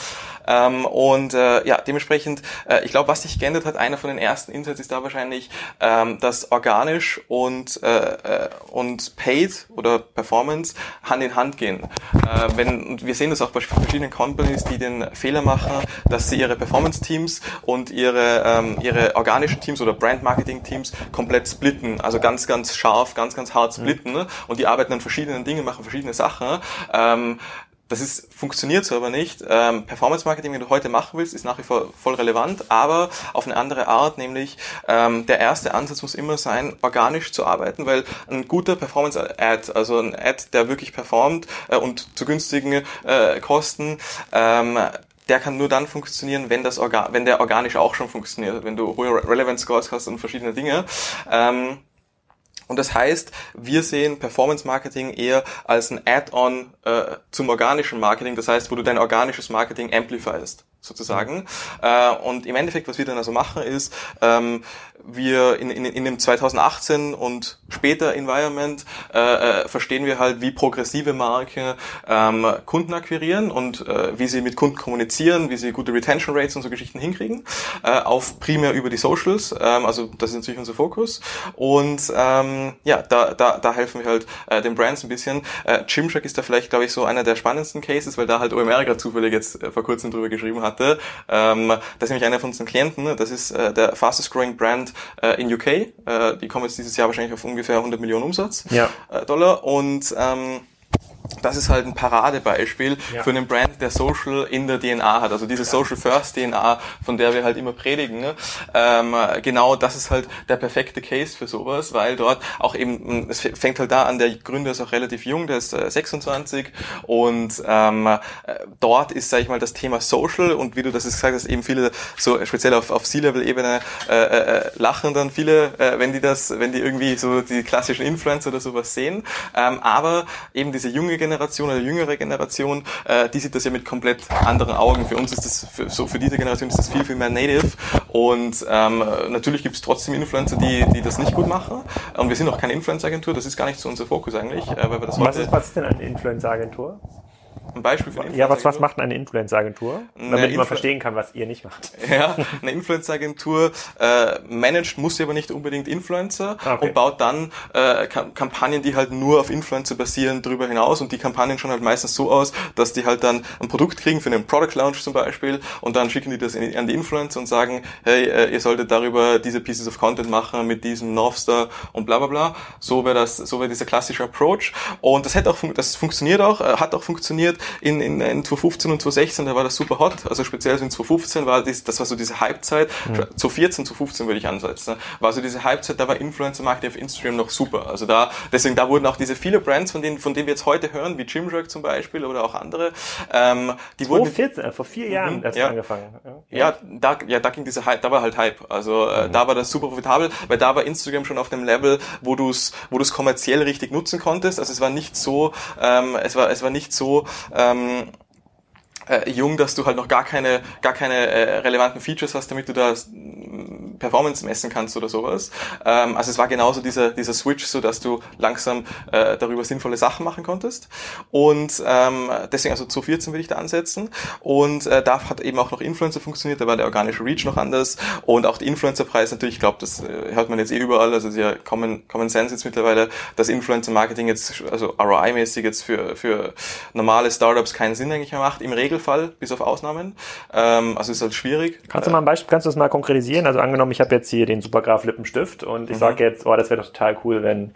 Ähm, und äh, ja, dementsprechend, äh, ich glaube, was sich geändert hat, einer von den ersten Insights ist da wahrscheinlich, ähm, dass organisch und äh, äh und Paid oder Performance Hand in Hand gehen. Äh, wenn, und wir sehen das auch bei verschiedenen Companies, die den Fehler machen, dass sie ihre Performance-Teams und ihre, ähm, ihre organischen Teams oder Brand-Marketing-Teams komplett splitten. Also ganz, ganz scharf, ganz, ganz hart splitten. Mhm. Und die arbeiten an verschiedenen Dingen, machen verschiedene Sachen. Ähm, das ist, funktioniert so aber nicht. Ähm, Performance Marketing, wenn du heute machen willst, ist nach wie vor voll relevant, aber auf eine andere Art, nämlich ähm, der erste Ansatz muss immer sein, organisch zu arbeiten, weil ein guter Performance Ad, also ein Ad, der wirklich performt äh, und zu günstigen äh, Kosten, ähm, der kann nur dann funktionieren, wenn, das Organ wenn der organisch auch schon funktioniert, wenn du hohe Relevance Scores hast und verschiedene Dinge. Ähm, und das heißt, wir sehen Performance Marketing eher als ein Add-on äh, zum organischen Marketing, das heißt, wo du dein organisches Marketing amplifierst sozusagen. Äh, und im Endeffekt, was wir dann also machen, ist, ähm, wir in, in, in dem 2018 und später Environment äh, äh, verstehen wir halt, wie progressive Marken ähm, Kunden akquirieren und äh, wie sie mit Kunden kommunizieren, wie sie gute Retention Rates und so Geschichten hinkriegen, äh, auf primär über die Socials. Ähm, also das ist natürlich unser Fokus. Und ähm, ja, da, da, da helfen wir halt äh, den Brands ein bisschen. Äh, Gymshark ist da vielleicht, glaube ich, so einer der spannendsten Cases, weil da halt OMR gerade zufällig jetzt äh, vor kurzem drüber geschrieben hatte. Ähm, das ist nämlich einer von unseren Klienten. Das ist äh, der fastest growing Brand äh, in UK. Äh, die kommen jetzt dieses Jahr wahrscheinlich auf ungefähr 100 Millionen Umsatz ja. äh, Dollar und ähm, das ist halt ein Paradebeispiel ja. für einen Brand, der Social in der DNA hat. Also diese Social First DNA, von der wir halt immer predigen. Ne? Ähm, genau, das ist halt der perfekte Case für sowas, weil dort auch eben, es fängt halt da an, der Gründer ist auch relativ jung, der ist äh, 26 und ähm, äh, dort ist, sage ich mal, das Thema Social und wie du das jetzt gesagt hast, eben viele so speziell auf, auf C-Level-Ebene äh, äh, lachen dann viele, äh, wenn die das, wenn die irgendwie so die klassischen Influencer oder sowas sehen. Ähm, aber eben diese junge Generation oder jüngere Generation, äh, die sieht das ja mit komplett anderen Augen. Für uns ist das, für, so für diese Generation ist das viel, viel mehr native. Und ähm, natürlich gibt es trotzdem Influencer, die, die das nicht gut machen. Und wir sind auch keine Influencer-Agentur, das ist gar nicht so unser Fokus eigentlich. Äh, weil wir das was, ist, was ist denn eine Influencer-Agentur? Ein Beispiel für eine Ja, was, was macht eine Influencer-Agentur? Damit Influ man verstehen kann, was ihr nicht macht. Ja, eine Influencer-Agentur äh, managt, muss sie aber nicht unbedingt Influencer ah, okay. und baut dann äh, Kampagnen, die halt nur auf Influencer basieren, darüber hinaus und die Kampagnen schauen halt meistens so aus, dass die halt dann ein Produkt kriegen für einen Product Launch zum Beispiel und dann schicken die das in, an die Influencer und sagen, hey, äh, ihr solltet darüber diese Pieces of Content machen mit diesem Northstar und bla bla bla. So wäre das, so wäre dieser klassische Approach und das hätte auch, das funktioniert auch, äh, hat auch funktioniert in, in, in 2015 und 2016, da war das super hot. Also speziell in 2015 war das, das war so diese Halbzeit. Mhm. 2014, 2015 würde ich ansetzen. War so diese Halbzeit, da war Influencer Marketing auf Instagram noch super. Also da, deswegen, da wurden auch diese viele Brands, von denen, von denen wir jetzt heute hören, wie Gymshark zum Beispiel oder auch andere, ähm, die 2014, wurden. Vor vier Jahren mhm, erst ja. angefangen. Ja. ja, da, ja, da ging diese Hype, da war halt Hype. Also äh, mhm. da war das super profitabel, weil da war Instagram schon auf dem Level, wo du es, wo du es kommerziell richtig nutzen konntest. Also es war nicht so, ähm, es war, es war nicht so, ähm, äh, jung, dass du halt noch gar keine, gar keine äh, relevanten Features hast, damit du da Performance messen kannst oder sowas. Ähm, also es war genauso dieser, dieser Switch, so dass du langsam äh, darüber sinnvolle Sachen machen konntest. Und ähm, deswegen, also 2014 würde ich da ansetzen. Und äh, da hat eben auch noch Influencer funktioniert, da war der organische Reach noch anders. Und auch die Influencer-Preis natürlich, ich glaube, das äh, hört man jetzt eh überall, also ja Common, Common Sense jetzt mittlerweile, dass Influencer-Marketing jetzt, also ROI-mäßig jetzt für, für normale Startups keinen Sinn eigentlich mehr macht, im Regelfall, bis auf Ausnahmen. Ähm, also ist halt schwierig. Kannst du mal ein Beispiel, kannst du das mal konkretisieren? Also angenommen, ich habe jetzt hier den Supergraph Lippenstift und ich mhm. sage jetzt, oh, das wäre doch total cool, wenn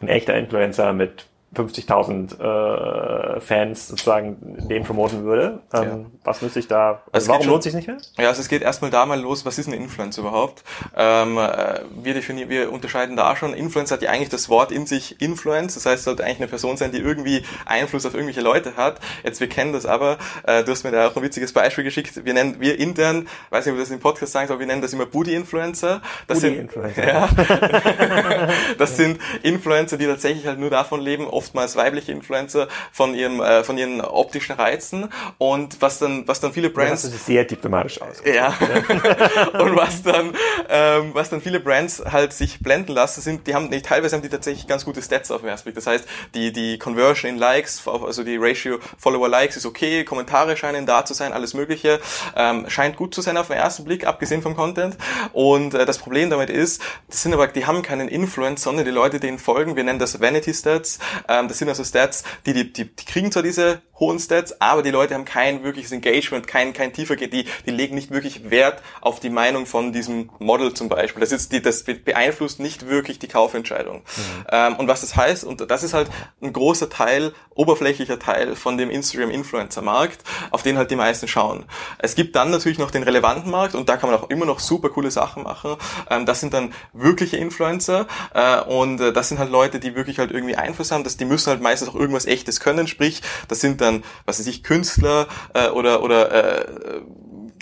ein echter Influencer mit 50.000 äh, Fans sozusagen den promoten würde. Ähm, ja. Was müsste ich da, also warum schon, lohnt sich nicht mehr? Ja, also es geht erstmal da mal los, was ist ein Influencer überhaupt? Ähm, äh, wir definieren, wir unterscheiden da schon, Influencer hat ja eigentlich das Wort in sich Influence, das heißt, es sollte eigentlich eine Person sein, die irgendwie Einfluss auf irgendwelche Leute hat. Jetzt, wir kennen das aber, äh, du hast mir da auch ein witziges Beispiel geschickt, wir nennen, wir intern, weiß nicht, ob wir das im Podcast sagen aber wir nennen das immer Booty-Influencer. Das Booty Influencer. Sind, ja, das sind Influencer, die tatsächlich halt nur davon leben, oftmals weibliche Influencer von ihrem äh, von ihren optischen Reizen und was dann was dann viele Brands ja, das sehr diplomatisch aus. Ja. und was dann ähm, was dann viele Brands halt sich blenden lassen sind, die haben nicht teilweise haben die tatsächlich ganz gute Stats auf dem ersten Blick. Das heißt, die die Conversion in Likes, also die Ratio Follower Likes ist okay, Kommentare scheinen da zu sein, alles mögliche ähm, scheint gut zu sein auf den ersten Blick, abgesehen vom Content. Und äh, das Problem damit ist, das sind aber die haben keinen Influence, sondern die Leute denen folgen. Wir nennen das Vanity Stats. Ähm, das sind also Stats, die, die, die, die kriegen zwar diese hohen Stats, aber die Leute haben kein wirkliches Engagement, kein, kein tiefer, die, die legen nicht wirklich Wert auf die Meinung von diesem Model zum Beispiel. Das, ist die, das beeinflusst nicht wirklich die Kaufentscheidung. Mhm. Ähm, und was das heißt, und das ist halt ein großer Teil, oberflächlicher Teil von dem Instagram-Influencer-Markt, auf den halt die meisten schauen. Es gibt dann natürlich noch den relevanten Markt und da kann man auch immer noch super coole Sachen machen. Ähm, das sind dann wirkliche Influencer äh, und äh, das sind halt Leute, die wirklich halt irgendwie Einfluss haben, dass die müssen halt meistens auch irgendwas echtes können, sprich, das sind dann, was weiß ich, Künstler äh, oder, oder äh,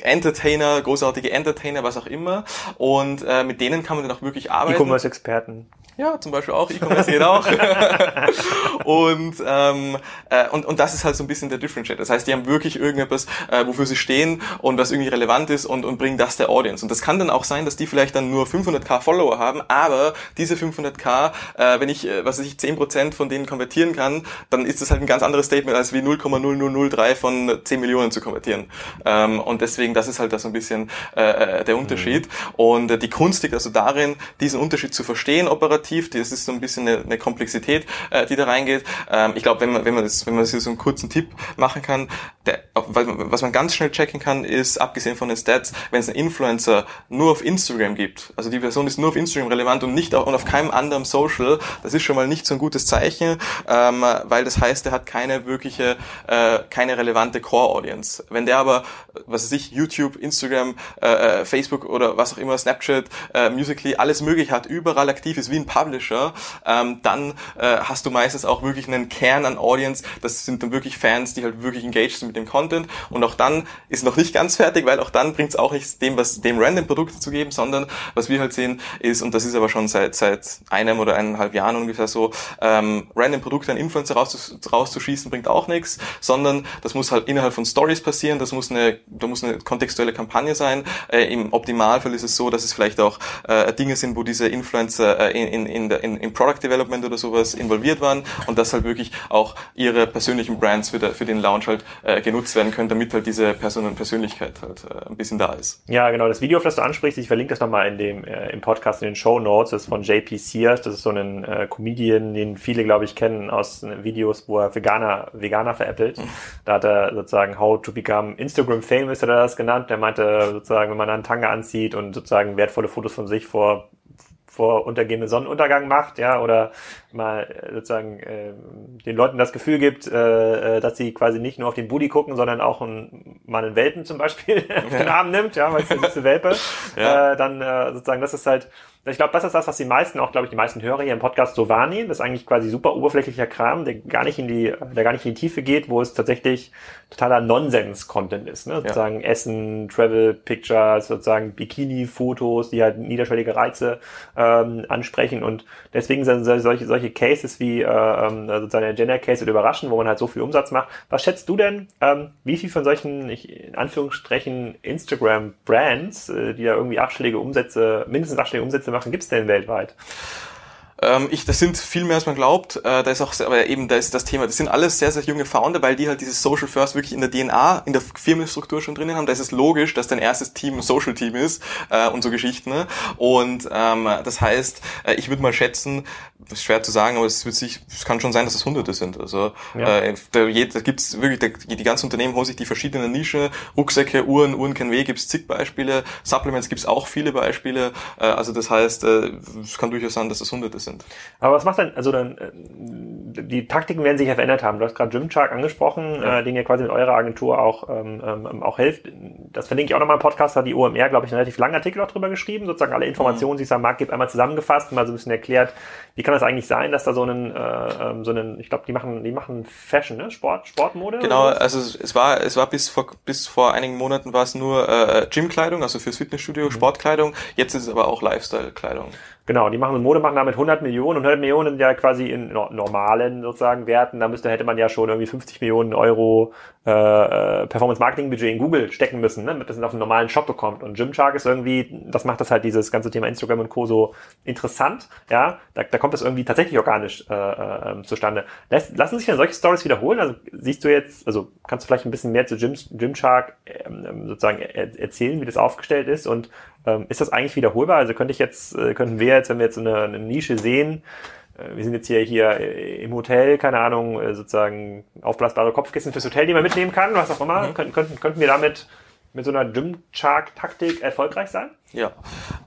Entertainer, großartige Entertainer, was auch immer. Und äh, mit denen kann man dann auch wirklich arbeiten. E-Commerce-Experten. Ja, zum Beispiel auch, E-Commerce geht auch. und, ähm, äh, und, und das ist halt so ein bisschen der Differentiator. Das heißt, die haben wirklich irgendetwas, äh, wofür sie stehen und was irgendwie relevant ist und, und bringen das der Audience. Und das kann dann auch sein, dass die vielleicht dann nur 500k Follower haben, aber diese 500k, äh, wenn ich, äh, was weiß ich, 10% von denen konvertieren kann, dann ist das halt ein ganz anderes Statement, als wie 0,0003 von 10 Millionen zu konvertieren. Ähm, und deswegen, das ist halt da so ein bisschen äh, äh der Unterschied. Mhm. Und äh, die Kunst liegt also darin, diesen Unterschied zu verstehen, operativ operativ, das ist so ein bisschen eine, eine Komplexität, äh, die da reingeht. Ähm, ich glaube, wenn man, wenn man das, wenn man das hier so einen kurzen Tipp machen kann, der, was man ganz schnell checken kann, ist, abgesehen von den Stats, wenn es einen Influencer nur auf Instagram gibt, also die Person ist nur auf Instagram relevant und nicht auf, und auf keinem anderen Social, das ist schon mal nicht so ein gutes Zeichen, ähm, weil das heißt, er hat keine wirkliche, äh, keine relevante Core-Audience. Wenn der aber, was weiß ich, YouTube, Instagram, äh, äh Facebook oder was auch immer, Snapchat, äh, Musically, alles möglich hat, überall aktiv ist, wie ein Publisher, ähm, dann äh, hast du meistens auch wirklich einen Kern an Audience. Das sind dann wirklich Fans, die halt wirklich engaged sind mit dem Content. Und auch dann ist noch nicht ganz fertig, weil auch dann bringt es auch nicht dem, was dem random Produkte zu geben, sondern was wir halt sehen ist, und das ist aber schon seit seit einem oder eineinhalb Jahren ungefähr so, ähm, random Produkte an Influencer raus, rauszuschießen bringt auch nichts, sondern das muss halt innerhalb von Stories passieren. Das muss eine, da muss eine kontextuelle Kampagne sein. Äh, Im Optimalfall ist es so, dass es vielleicht auch äh, Dinge sind, wo diese Influencer äh, in, in in, in, in Product Development oder sowas involviert waren und dass halt wirklich auch ihre persönlichen Brands für, der, für den Launch halt äh, genutzt werden können, damit halt diese Person und Persönlichkeit halt äh, ein bisschen da ist. Ja, genau. Das Video, auf das du ansprichst, ich verlinke das nochmal in dem, äh, im Podcast in den Show Notes, das ist von JP Sears. Das ist so ein äh, Comedian, den viele, glaube ich, kennen aus äh, Videos, wo er Veganer, Veganer veräppelt. Da hat er sozusagen How to Become Instagram Famous, hat er das genannt. Der meinte sozusagen, wenn man einen Tanga anzieht und sozusagen wertvolle Fotos von sich vor vor untergehende Sonnenuntergang macht, ja, oder mal äh, sozusagen äh, den Leuten das Gefühl gibt, äh, äh, dass sie quasi nicht nur auf den Booty gucken, sondern auch ein, mal einen Welpen zum Beispiel auf den Arm nimmt, ja, weil es ist eine Welpe, ja. äh, dann äh, sozusagen, das ist halt ich glaube, das ist das, was die meisten, auch glaube ich, die meisten Hörer hier im Podcast so wahrnehmen. Das ist eigentlich quasi super oberflächlicher Kram, der gar nicht in die, der gar nicht in die Tiefe geht, wo es tatsächlich totaler Nonsens-Content ist. Ne? Ja. Sozusagen Essen, Travel Pictures, sozusagen Bikini-Fotos, die halt niederschwellige Reize ähm, ansprechen. Und deswegen sind solche, solche Cases wie äh, ähm, sozusagen der Gender Case oder überraschen, wo man halt so viel Umsatz macht. Was schätzt du denn, ähm, wie viel von solchen, ich, in Anführungsstrichen, Instagram-Brands, äh, die da irgendwie achtstellige Umsätze, mindestens achtstellige Umsätze machen, gibt es denn weltweit? Ähm, ich, das sind viel mehr als man glaubt. Äh, da ist auch, aber eben, da ist das Thema. Das sind alles sehr, sehr junge Founder, weil die halt dieses Social First wirklich in der DNA, in der Firmenstruktur schon drinnen haben. Da ist es logisch, dass dein erstes Team ein Social Team ist äh, und so Geschichten. Ne? Und ähm, das heißt, äh, ich würde mal schätzen, ist schwer zu sagen, aber es wird sich, es kann schon sein, dass es Hunderte sind. Also ja. äh, da, da gibt's wirklich, da, die ganzen Unternehmen holen sich die verschiedenen Nischen, Rucksäcke, Uhren, Uhren kennen weh, gibt's zig Beispiele, Supplements gibt's auch viele Beispiele. Äh, also das heißt, äh, es kann durchaus sein, dass es Hunderte sind. Aber was macht denn, also dann, äh, die Taktiken werden sich ja verändert haben. Du hast gerade Gymshark angesprochen, ja. äh, den ihr quasi mit eurer Agentur auch, ähm, ähm, auch hilft. Das verlinke ich auch nochmal im Podcast, hat die OMR, glaube ich, einen relativ langen Artikel auch drüber geschrieben, sozusagen alle Informationen, mhm. die es am Markt gibt, einmal zusammengefasst, mal so ein bisschen erklärt, wie kann das eigentlich sein, dass da so einen, äh, ähm, so einen, ich glaube, die machen, die machen Fashion, ne? Sport, Sportmode? Genau, also es war, es war bis vor, bis vor einigen Monaten war es nur äh, Gymkleidung, also fürs Fitnessstudio, mhm. Sportkleidung. Jetzt ist es aber auch Lifestyle-Kleidung. Genau, die machen Mode machen damit 100 Millionen und 100 Millionen sind ja quasi in normalen sozusagen Werten. Da müsste hätte man ja schon irgendwie 50 Millionen Euro äh, äh, Performance Marketing Budget in Google stecken müssen, ne, damit das auf einen normalen Shop bekommt. Und Gymshark ist irgendwie, das macht das halt dieses ganze Thema Instagram und Co. so interessant. Ja, da, da kommt das irgendwie tatsächlich organisch äh, äh, zustande. Lass, lassen sich denn solche Stories wiederholen? Also siehst du jetzt, also kannst du vielleicht ein bisschen mehr zu Gym, Gymshark ähm, sozusagen er, erzählen, wie das aufgestellt ist und ähm, ist das eigentlich wiederholbar? Also könnte ich jetzt, äh, könnten wir jetzt, wenn wir jetzt eine, eine Nische sehen, äh, wir sind jetzt hier, hier äh, im Hotel, keine Ahnung, sozusagen aufblasbare Kopfkissen fürs Hotel, die man mitnehmen kann, was auch immer. Mhm. Könnten, könnten, könnten wir damit mit so einer Gym-Chart-Taktik erfolgreich sein? Ja,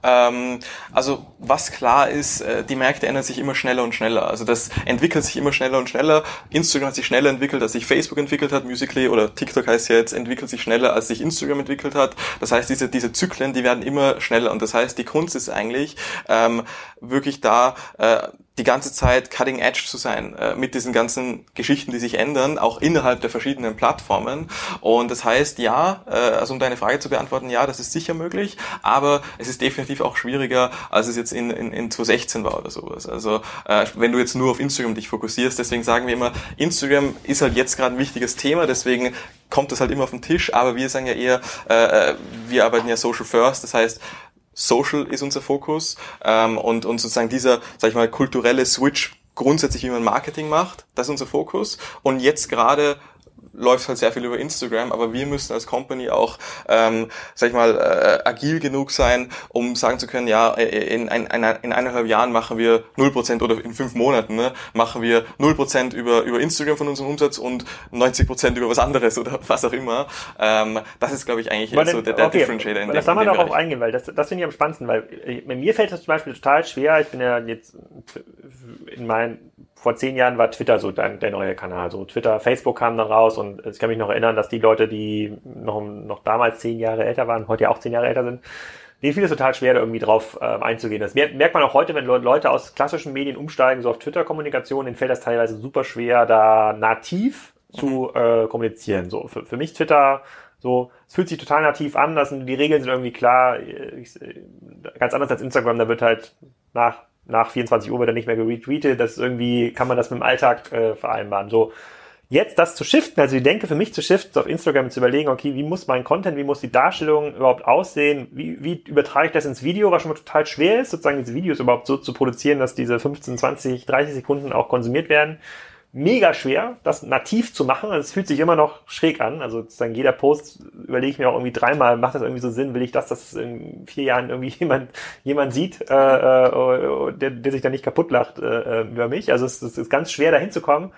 ähm, also was klar ist, äh, die Märkte ändern sich immer schneller und schneller. Also das entwickelt sich immer schneller und schneller. Instagram hat sich schneller entwickelt, als sich Facebook entwickelt hat, Musically oder TikTok heißt ja jetzt, entwickelt sich schneller, als sich Instagram entwickelt hat. Das heißt, diese, diese Zyklen, die werden immer schneller. Und das heißt, die Kunst ist eigentlich ähm, wirklich da, äh, die ganze Zeit cutting edge zu sein äh, mit diesen ganzen Geschichten, die sich ändern, auch innerhalb der verschiedenen Plattformen. Und das heißt, ja, äh, also um deine Frage zu beantworten, ja, das ist sicher möglich, aber es ist definitiv auch schwieriger, als es jetzt in, in, in 2016 war oder sowas. Also äh, wenn du jetzt nur auf Instagram dich fokussierst, deswegen sagen wir immer, Instagram ist halt jetzt gerade ein wichtiges Thema, deswegen kommt das halt immer auf den Tisch, aber wir sagen ja eher, äh, äh wir arbeiten ja Social First, das heißt, Social ist unser Fokus ähm, und, und sozusagen dieser, sag ich mal, kulturelle Switch grundsätzlich, wie man Marketing macht, das ist unser Fokus. Und jetzt gerade läuft halt sehr viel über Instagram, aber wir müssen als Company auch, ähm, sag ich mal, äh, agil genug sein, um sagen zu können, ja, äh, in, ein, in eineinhalb Jahren machen wir 0% oder in fünf Monaten ne, machen wir 0% über, über Instagram von unserem Umsatz und 90% über was anderes oder was auch immer. Ähm, das ist, glaube ich, eigentlich denn, so der, der okay, Differentiator in dem Das haben wir darauf eingehen, weil das, das finde ich am spannendsten, weil äh, mir fällt das zum Beispiel total schwer. Ich bin ja jetzt in meinen vor zehn Jahren war Twitter so der, der neue Kanal. So Twitter, Facebook kam dann raus und ich kann mich noch erinnern, dass die Leute, die noch, noch damals zehn Jahre älter waren, heute ja auch zehn Jahre älter sind, denen fiel es total schwer, da irgendwie drauf äh, einzugehen. Das merkt man auch heute, wenn Leute aus klassischen Medien umsteigen, so auf Twitter-Kommunikation, denen fällt das teilweise super schwer, da nativ zu mhm. äh, kommunizieren. So für, für mich Twitter so, es fühlt sich total nativ an, das sind, die Regeln sind irgendwie klar. Ich, ganz anders als Instagram, da wird halt nach nach 24 Uhr wird er nicht mehr geretweetet. Das ist irgendwie, kann man das mit dem Alltag äh, vereinbaren. So, jetzt das zu shiften, also die Denke für mich zu shiften, auf Instagram zu überlegen, okay, wie muss mein Content, wie muss die Darstellung überhaupt aussehen, wie, wie übertrage ich das ins Video, was schon mal total schwer ist, sozusagen diese Videos überhaupt so zu produzieren, dass diese 15, 20, 30 Sekunden auch konsumiert werden mega schwer, das nativ zu machen. Also es fühlt sich immer noch schräg an. Also sozusagen jeder Post überlege ich mir auch irgendwie dreimal, macht das irgendwie so Sinn? Will ich das, dass in vier Jahren irgendwie jemand, jemand sieht, äh, äh, der, der sich da nicht kaputt lacht äh, über mich? Also es, es ist ganz schwer, da hinzukommen.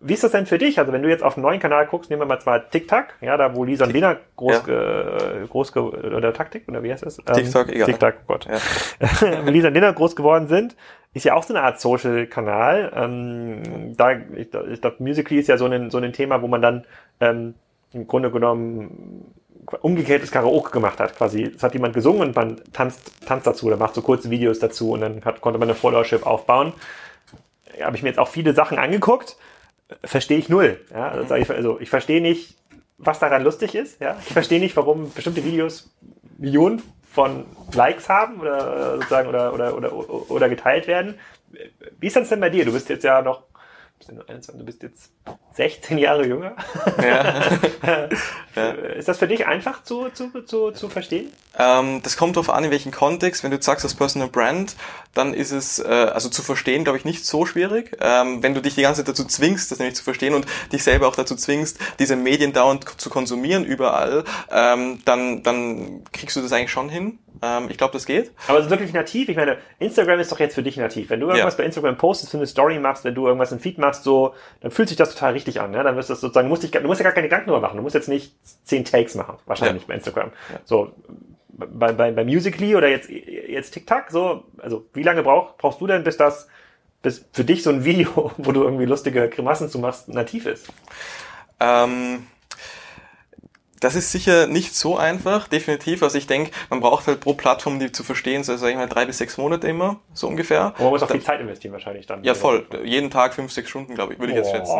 Wie ist das denn für dich? Also wenn du jetzt auf einen neuen Kanal guckst, nehmen wir mal zwar TikTok, ja, da wo Lisa und Lena groß, ja. groß oder Taktik oder wie heißt das? Ähm, TikTok, egal. TikTok, oh Gott. Ja. Lisa und Lena groß geworden sind, ist ja auch so eine Art Social-Kanal. Ähm, da, ich, ich glaube, Musically ist ja so ein, so ein Thema, wo man dann ähm, im Grunde genommen umgekehrtes Karaoke gemacht hat. Quasi, es hat jemand gesungen und man tanzt, tanzt dazu oder macht so kurze Videos dazu und dann hat, konnte man eine Followership aufbauen. Ja, Habe ich mir jetzt auch viele Sachen angeguckt, verstehe ich null. Ja, also, ich, also ich verstehe nicht, was daran lustig ist. Ja, ich verstehe nicht, warum bestimmte Videos Millionen von Likes haben oder sozusagen oder, oder, oder, oder geteilt werden. wie ist das denn bei dir? Du bist jetzt ja noch du bist jetzt 16 Jahre jünger. Ja. ja. Ist das für dich einfach zu, zu, zu, zu verstehen? Ähm, das kommt darauf an, in welchem Kontext. Wenn du sagst, das Personal Brand, dann ist es, äh, also zu verstehen, glaube ich, nicht so schwierig. Ähm, wenn du dich die ganze Zeit dazu zwingst, das nämlich zu verstehen und dich selber auch dazu zwingst, diese Medien dauernd zu konsumieren überall, ähm, dann, dann kriegst du das eigentlich schon hin. Ähm, ich glaube, das geht. Aber ist wirklich nativ? Ich meine, Instagram ist doch jetzt für dich nativ. Wenn du irgendwas ja. bei Instagram postest, für eine Story machst, wenn du irgendwas im Feed machst, so, dann fühlt sich das total richtig an. Ne? Dann wirst du sozusagen, musst, dich, du musst ja gar keine Gedanken darüber machen. Du musst jetzt nicht zehn Takes machen, wahrscheinlich ja. bei Instagram. Ja. So, bei, bei, bei Musically oder jetzt, jetzt TikTok, so, also wie lange brauch, brauchst du denn, bis das, bis für dich so ein Video, wo du irgendwie lustige Grimassen zu machst, nativ ist? Ähm das ist sicher nicht so einfach, definitiv. Also ich denke, man braucht halt pro Plattform, die zu verstehen, so sag ich mal drei bis sechs Monate immer, so ungefähr. Und man muss auch viel Zeit investieren wahrscheinlich dann. Ja, voll. Jeden Tag fünf, sechs Stunden, glaube ich, würde ich jetzt schätzen.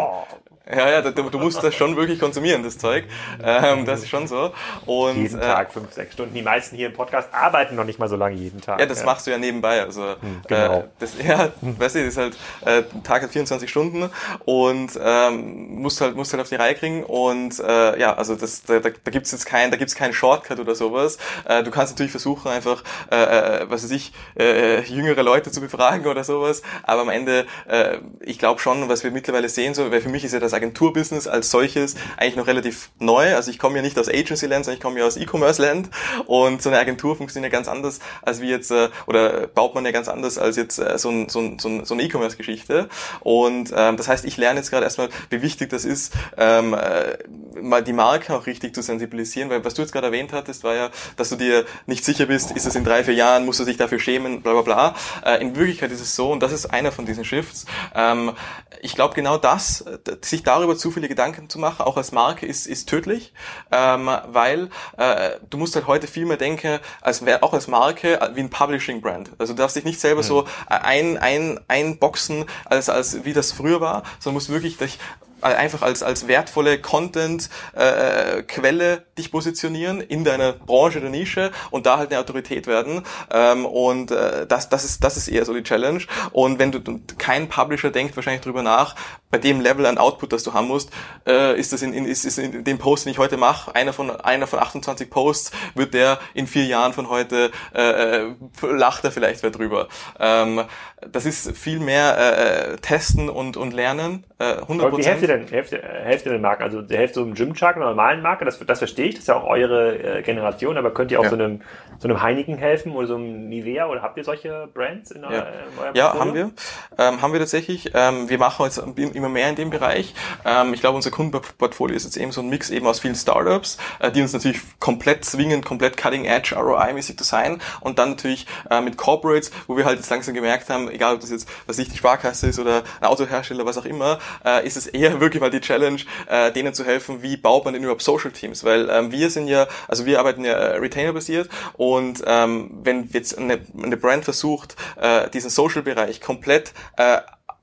Ja, ja, du, du, musst das schon wirklich konsumieren, das Zeug. Ähm, das ist schon so. Und, jeden äh, Tag fünf, sechs Stunden. Die meisten hier im Podcast arbeiten noch nicht mal so lange jeden Tag. Ja, das ja. machst du ja nebenbei. Also hm, genau. Äh, das, ja, weißt du, das ist halt äh, Tag hat 24 Stunden und ähm, musst halt musst halt auf die Reihe kriegen. Und äh, ja, also das, da, da, da gibt's jetzt keinen, da gibt's keinen Shortcut oder sowas. Äh, du kannst natürlich versuchen, einfach, äh, äh, was weiß ich, äh, jüngere Leute zu befragen oder sowas. Aber am Ende, äh, ich glaube schon, was wir mittlerweile sehen, so, weil für mich ist ja das Agenturbusiness als solches eigentlich noch relativ neu. Also ich komme ja nicht aus Agency-Land, sondern ich komme ja aus E-Commerce-Land und so eine Agentur funktioniert ja ganz anders als wie jetzt, äh, oder baut man ja ganz anders als jetzt äh, so, ein, so, ein, so, eine E-Commerce-Geschichte. Und ähm, das heißt, ich lerne jetzt gerade erstmal, wie wichtig das ist, ähm, äh, mal die Marke auch richtig zu sensibilisieren, weil was du jetzt gerade erwähnt hattest, war ja, dass du dir nicht sicher bist, ist es in drei, vier Jahren, musst du dich dafür schämen, bla bla bla. Äh, in Wirklichkeit ist es so, und das ist einer von diesen Shifts, ähm, ich glaube genau das, sich darüber zu viele Gedanken zu machen, auch als Marke, ist, ist tödlich, ähm, weil äh, du musst halt heute viel mehr denken, als auch als Marke, wie ein Publishing-Brand. Also du darfst dich nicht selber mhm. so ein, ein, einboxen, als, als wie das früher war, sondern musst wirklich dich einfach als, als wertvolle Content-Quelle äh, dich positionieren in deiner Branche oder Nische und da halt eine Autorität werden. Ähm, und äh, das, das, ist, das ist eher so die Challenge. Und wenn du kein Publisher denkt wahrscheinlich drüber nach, bei dem Level an Output, das du haben musst, äh, ist das in, in, ist, ist in dem Post, den ich heute mache, einer von einer von 28 Posts, wird der in vier Jahren von heute äh, äh lacht er vielleicht wer drüber. Ähm, das ist viel mehr äh, äh testen und und lernen. Äh, 100%. wie helft ihr denn, helft, helft ihr den Marken? Also helft so einem Gymshark, einer normalen Marke, das, das verstehe ich, das ist ja auch eure äh, Generation, aber könnt ihr auch ja. so einem so einem Heineken helfen oder so einem Nivea oder habt ihr solche Brands in, ja. in eurem Ja, haben wir. Ähm, haben wir tatsächlich. Ähm, wir machen jetzt immer mehr in dem Bereich. Ähm, ich glaube, unser Kundenportfolio ist jetzt eben so ein Mix eben aus vielen Startups, äh, die uns natürlich komplett zwingen, komplett cutting edge ROI-mäßig zu sein und dann natürlich äh, mit Corporates, wo wir halt jetzt langsam gemerkt haben, egal ob das jetzt, was nicht die Sparkasse ist oder ein Autohersteller, was auch immer, äh, ist es eher wirklich mal die Challenge, äh, denen zu helfen, wie baut man denn überhaupt Social Teams, weil ähm, wir sind ja, also wir arbeiten ja äh, Retainer-basiert und ähm, wenn jetzt eine, eine Brand versucht, äh, diesen Social-Bereich komplett äh,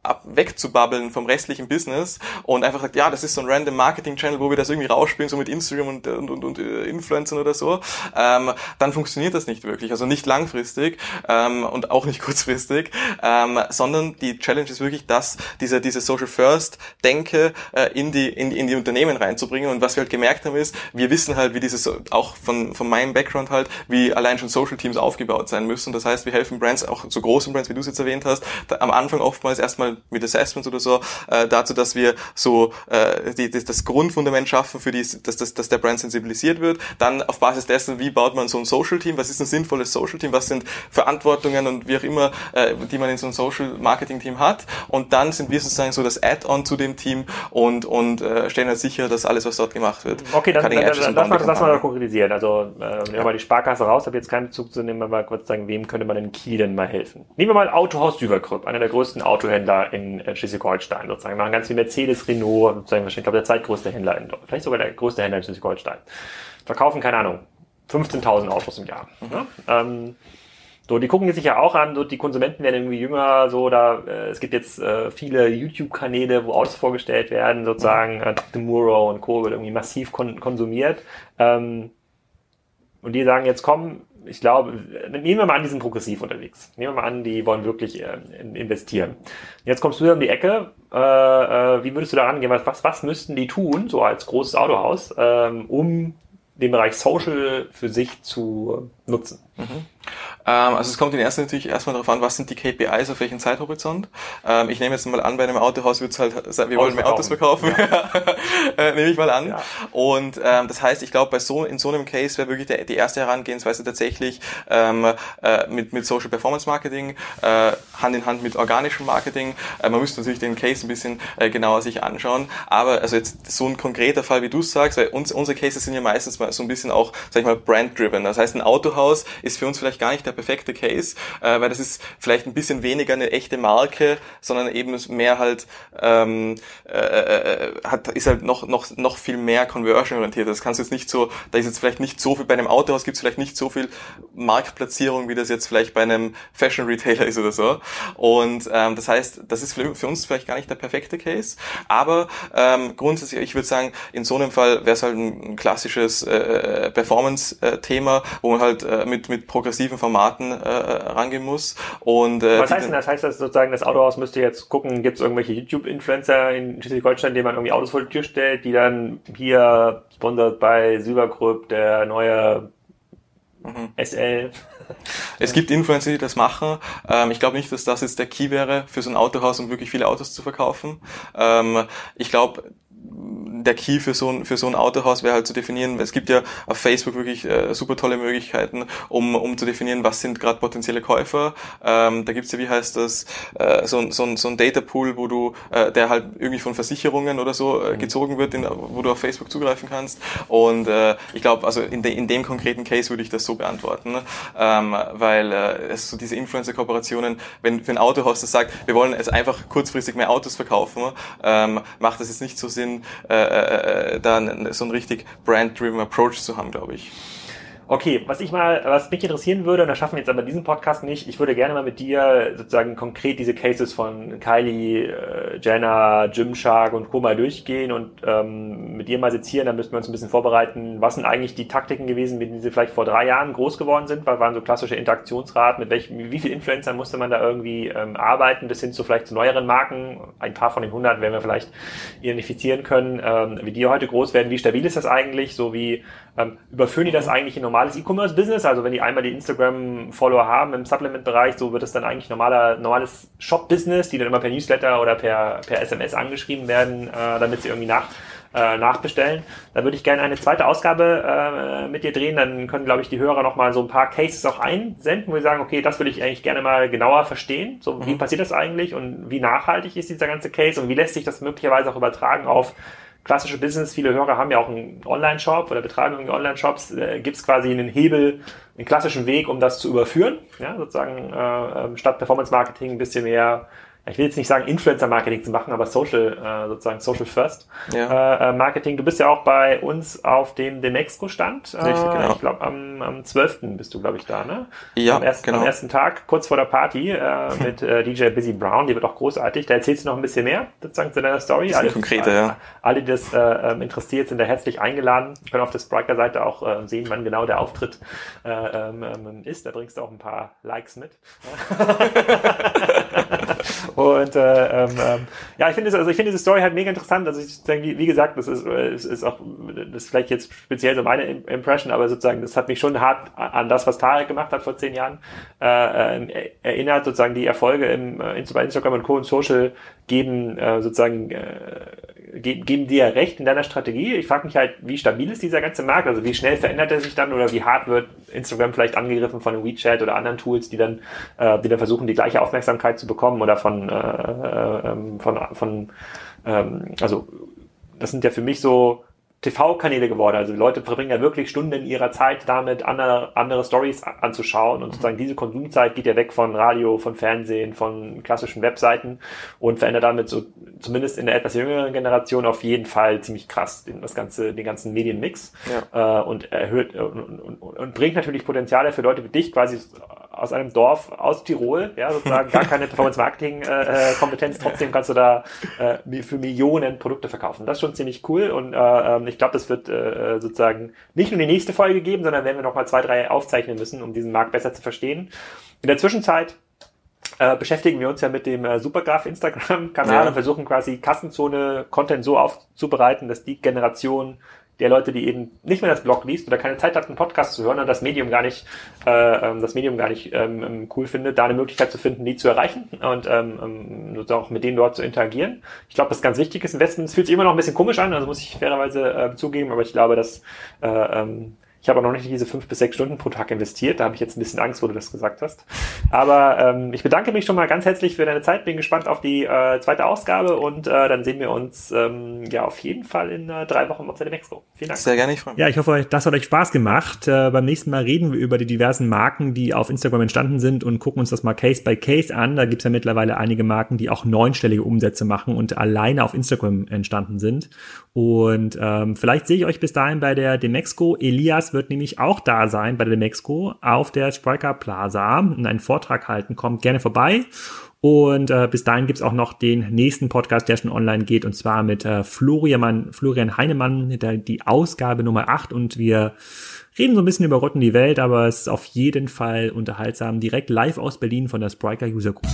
ab wegzubabbeln vom restlichen Business und einfach sagt, ja, das ist so ein random Marketing-Channel, wo wir das irgendwie rausspielen, so mit Instagram und, und, und, und äh, Influencern oder so, ähm, dann funktioniert das nicht wirklich. Also nicht langfristig ähm, und auch nicht kurzfristig, ähm, sondern die Challenge ist wirklich, dass diese, diese Social First Denke äh, in, die, in, in die Unternehmen reinzubringen. Und was wir halt gemerkt haben ist, wir wissen halt, wie dieses, auch von, von meinem Background halt, wie allein schon Social Teams aufgebaut sein müssen. Das heißt, wir helfen Brands, auch so großen Brands, wie du es jetzt erwähnt hast, da, am Anfang oftmals erstmal mit Assessments oder so, äh, dazu, dass wir so äh, die, das, das Grundfundament schaffen, für die, dass, dass, dass der Brand sensibilisiert wird. Dann auf Basis dessen, wie baut man so ein Social-Team, was ist ein sinnvolles Social-Team, was sind Verantwortungen und wie auch immer, äh, die man in so einem Social-Marketing-Team hat. Und dann sind wir sozusagen so das Add-on zu dem Team und, und äh, stellen halt sicher, dass alles, was dort gemacht wird, Okay, dann, dann, dann, dann lass, mal, lass mal konkretisieren. Also äh, nehmen wir mal die Sparkasse raus, habe jetzt keinen Bezug zu nehmen, aber kurz sagen, wem könnte man in Kiel denn mal helfen? Nehmen wir mal Autohaus Düverkrüpp, einer der größten Autohändler in äh, Schleswig-Holstein sozusagen. Machen ganz viel Mercedes, Renault, sozusagen, ich glaube, der zweitgrößte Händler in vielleicht sogar der größte Händler in Schleswig-Holstein. Verkaufen, keine Ahnung, 15.000 Autos im Jahr. Mhm. Ähm, so, die gucken sich ja auch an, so die Konsumenten werden irgendwie jünger, so da äh, es gibt jetzt äh, viele YouTube-Kanäle, wo Autos vorgestellt werden, sozusagen äh, Dr. Muro und Co. wird irgendwie massiv kon konsumiert. Ähm, und die sagen jetzt, komm, ich glaube, nehmen wir mal an, die sind progressiv unterwegs. Nehmen wir mal an, die wollen wirklich äh, investieren. Jetzt kommst du hier um die Ecke. Äh, äh, wie würdest du da rangehen? Was, was, was müssten die tun, so als großes Autohaus, ähm, um den Bereich Social für sich zu nutzen? Mhm. Ähm, also es kommt in erster natürlich erstmal darauf an, was sind die KPIs auf welchen Zeithorizont. Ähm, ich nehme jetzt mal an, bei einem Autohaus wird es halt wir wollen mehr Autos verkaufen. Ja. äh, nehme ich mal an. Ja. Und ähm, das heißt, ich glaube, bei so in so einem Case wäre wirklich der, die erste Herangehensweise tatsächlich ähm, äh, mit, mit Social Performance Marketing, äh, Hand in Hand mit organischem Marketing. Äh, man müsste natürlich den Case ein bisschen äh, genauer sich anschauen. Aber also jetzt so ein konkreter Fall, wie du sagst, weil uns, unsere Cases sind ja meistens mal so ein bisschen auch, sag ich mal, brand-driven. Das heißt, ein Autohaus ist für uns vielleicht gar nicht der perfekte Case, äh, weil das ist vielleicht ein bisschen weniger eine echte Marke, sondern eben mehr halt ähm, äh, äh, hat ist halt noch noch noch viel mehr conversion orientiert. Das kannst du jetzt nicht so, da ist jetzt vielleicht nicht so viel bei einem Autohaus gibt es vielleicht nicht so viel Marktplatzierung, wie das jetzt vielleicht bei einem Fashion Retailer ist oder so. Und ähm, das heißt, das ist für, uns vielleicht gar nicht der perfekte Case, aber ähm, grundsätzlich, ich würde sagen, in so einem Fall wäre es halt ein klassisches äh, Performance-Thema, wo man halt äh, mit mit progressiven Formaten äh, rangehen muss. Und, äh, Was heißt denn das? Heißt das sozusagen, das Autohaus müsste jetzt gucken, gibt es irgendwelche YouTube-Influencer in Schleswig-Holstein, denen man irgendwie Autos vor die Tür stellt, die dann hier sponsert bei Silbergrüpp, der neue mhm. SL. Es gibt Influencer, die das machen. Ähm, ich glaube nicht, dass das jetzt der Key wäre für so ein Autohaus, um wirklich viele Autos zu verkaufen. Ähm, ich glaube, der Key für so ein, für so ein Autohaus wäre halt zu definieren, es gibt ja auf Facebook wirklich äh, super tolle Möglichkeiten, um, um zu definieren, was sind gerade potenzielle Käufer. Ähm, da gibt's ja, wie heißt das, äh, so, so, so ein Data Pool, wo du, äh, der halt irgendwie von Versicherungen oder so äh, mhm. gezogen wird, in, wo du auf Facebook zugreifen kannst. Und äh, ich glaube, also in, de, in dem konkreten Case würde ich das so beantworten, ähm, weil äh, es so diese Influencer-Kooperationen, wenn, wenn ein Autohaus das sagt, wir wollen es einfach kurzfristig mehr Autos verkaufen, ähm, macht das jetzt nicht so Sinn, äh, äh, da so einen richtig brand-driven Approach zu haben, glaube ich. Okay, was ich mal, was mich interessieren würde, und das schaffen wir jetzt aber diesen Podcast nicht, ich würde gerne mal mit dir sozusagen konkret diese Cases von Kylie, äh, Jenna, Gymshark und Co. mal durchgehen und ähm, mit dir mal sezieren, dann müssten wir uns ein bisschen vorbereiten. Was sind eigentlich die Taktiken gewesen, mit denen sie vielleicht vor drei Jahren groß geworden sind? Was waren so klassische Interaktionsraten? Mit welchen, wie viel Influencern musste man da irgendwie ähm, arbeiten, bis hin zu vielleicht zu neueren Marken? Ein paar von den 100 werden wir vielleicht identifizieren können, ähm, wie die heute groß werden. Wie stabil ist das eigentlich? So wie ähm, überführen die das eigentlich in normales E-Commerce-Business? Also wenn die einmal die Instagram-Follower haben im Supplement-Bereich, so wird es dann eigentlich normaler, normales Shop-Business, die dann immer per Newsletter oder per, per SMS angeschrieben werden, äh, damit sie irgendwie nach, äh, nachbestellen. Da würde ich gerne eine zweite Ausgabe äh, mit dir drehen. Dann können, glaube ich, die Hörer noch mal so ein paar Cases auch einsenden, wo wir sagen, okay, das würde ich eigentlich gerne mal genauer verstehen. So, mhm. wie passiert das eigentlich und wie nachhaltig ist dieser ganze Case und wie lässt sich das möglicherweise auch übertragen auf klassische Business, viele Hörer haben ja auch einen Online-Shop oder betreiben Online-Shops, äh, gibt es quasi einen Hebel, einen klassischen Weg, um das zu überführen. Ja, sozusagen äh, ähm, statt Performance-Marketing ein bisschen mehr ich will jetzt nicht sagen Influencer-Marketing zu machen, aber Social, äh, sozusagen Social First ja. Äh, äh, Marketing. Du bist ja auch bei uns auf dem Demexco-Stand. Äh, genau. Ich glaube, am, am 12. bist du, glaube ich, da, ne? Ja, am ersten, genau. Am ersten Tag, kurz vor der Party, äh, mit äh, DJ Busy Brown, die wird auch großartig. Da erzählst du noch ein bisschen mehr, sozusagen, zu deiner Story. Alle, konkrete, äh, ja. Alle, die das äh, ähm, interessiert, sind da herzlich eingeladen. Können auf der Spriker-Seite auch äh, sehen, wann genau der Auftritt äh, ähm, ähm ist. Da bringst du auch ein paar Likes mit. Und äh, ähm, ähm, ja, ich finde also ich finde diese Story halt mega interessant. Also ich denke, wie, gesagt, das ist, ist, ist auch das ist vielleicht jetzt speziell so meine Impression, aber sozusagen das hat mich schon hart an das, was Tarek gemacht hat vor zehn Jahren, äh, äh, erinnert. Sozusagen die Erfolge im äh, Instagram und Co. und Social geben äh, sozusagen äh, geben, geben dir recht in deiner Strategie. Ich frage mich halt, wie stabil ist dieser ganze Markt? Also wie schnell verändert er sich dann oder wie hart wird Instagram vielleicht angegriffen von WeChat oder anderen Tools, die dann, äh, die dann versuchen, die gleiche Aufmerksamkeit zu bekommen oder von, äh, äh, ähm, von, von ähm, also das sind ja für mich so TV-Kanäle geworden. Also Leute verbringen ja wirklich Stunden ihrer Zeit damit, andere, andere Stories anzuschauen und sozusagen diese Konsumzeit geht ja weg von Radio, von Fernsehen, von klassischen Webseiten und verändert damit so zumindest in der etwas jüngeren Generation auf jeden Fall ziemlich krass den, das ganze, den ganzen Medienmix ja. äh, und erhöht und, und, und, bringt natürlich Potenziale für Leute wie dich quasi aus einem Dorf aus Tirol, ja, sozusagen gar keine Performance-Marketing-Kompetenz, äh, trotzdem kannst du da äh, für Millionen Produkte verkaufen. Das ist schon ziemlich cool und äh, ähm, ich glaube, das wird äh, sozusagen nicht nur die nächste Folge geben, sondern werden wir nochmal zwei, drei aufzeichnen müssen, um diesen Markt besser zu verstehen. In der Zwischenzeit äh, beschäftigen wir uns ja mit dem äh, Supergraph Instagram-Kanal ja. und versuchen quasi Kassenzone-Content so aufzubereiten, dass die Generation der Leute, die eben nicht mehr das Blog liest oder keine Zeit hat, einen Podcast zu hören und das Medium gar nicht, äh, ähm, das Medium gar nicht ähm, ähm, cool findet, da eine Möglichkeit zu finden, die zu erreichen und ähm, ähm auch mit denen dort zu interagieren. Ich glaube, das ist ganz wichtiges Investment. Es fühlt sich immer noch ein bisschen komisch an, also muss ich fairerweise äh, zugeben, aber ich glaube, dass äh, ähm, ich habe auch noch nicht diese fünf bis sechs Stunden pro Tag investiert. Da habe ich jetzt ein bisschen Angst, wo du das gesagt hast. Aber ähm, ich bedanke mich schon mal ganz herzlich für deine Zeit. Bin gespannt auf die äh, zweite Ausgabe und äh, dann sehen wir uns ähm, ja auf jeden Fall in äh, drei Wochen auf der Expo. Vielen Dank. Sehr gerne, ich freue mich. Ja, ich hoffe, das hat euch Spaß gemacht. Äh, beim nächsten Mal reden wir über die diversen Marken, die auf Instagram entstanden sind und gucken uns das mal Case by Case an. Da gibt es ja mittlerweile einige Marken, die auch neunstellige Umsätze machen und alleine auf Instagram entstanden sind. Und ähm, vielleicht sehe ich euch bis dahin bei der Demexco. Elias wird nämlich auch da sein bei der Demexco auf der Spriker Plaza und einen Vortrag halten. Kommt gerne vorbei. Und äh, bis dahin gibt's auch noch den nächsten Podcast, der schon online geht, und zwar mit äh, Florian, Florian Heinemann, der, die Ausgabe Nummer 8. Und wir reden so ein bisschen über Rotten die Welt, aber es ist auf jeden Fall unterhaltsam. Direkt live aus Berlin von der Spriker User Group.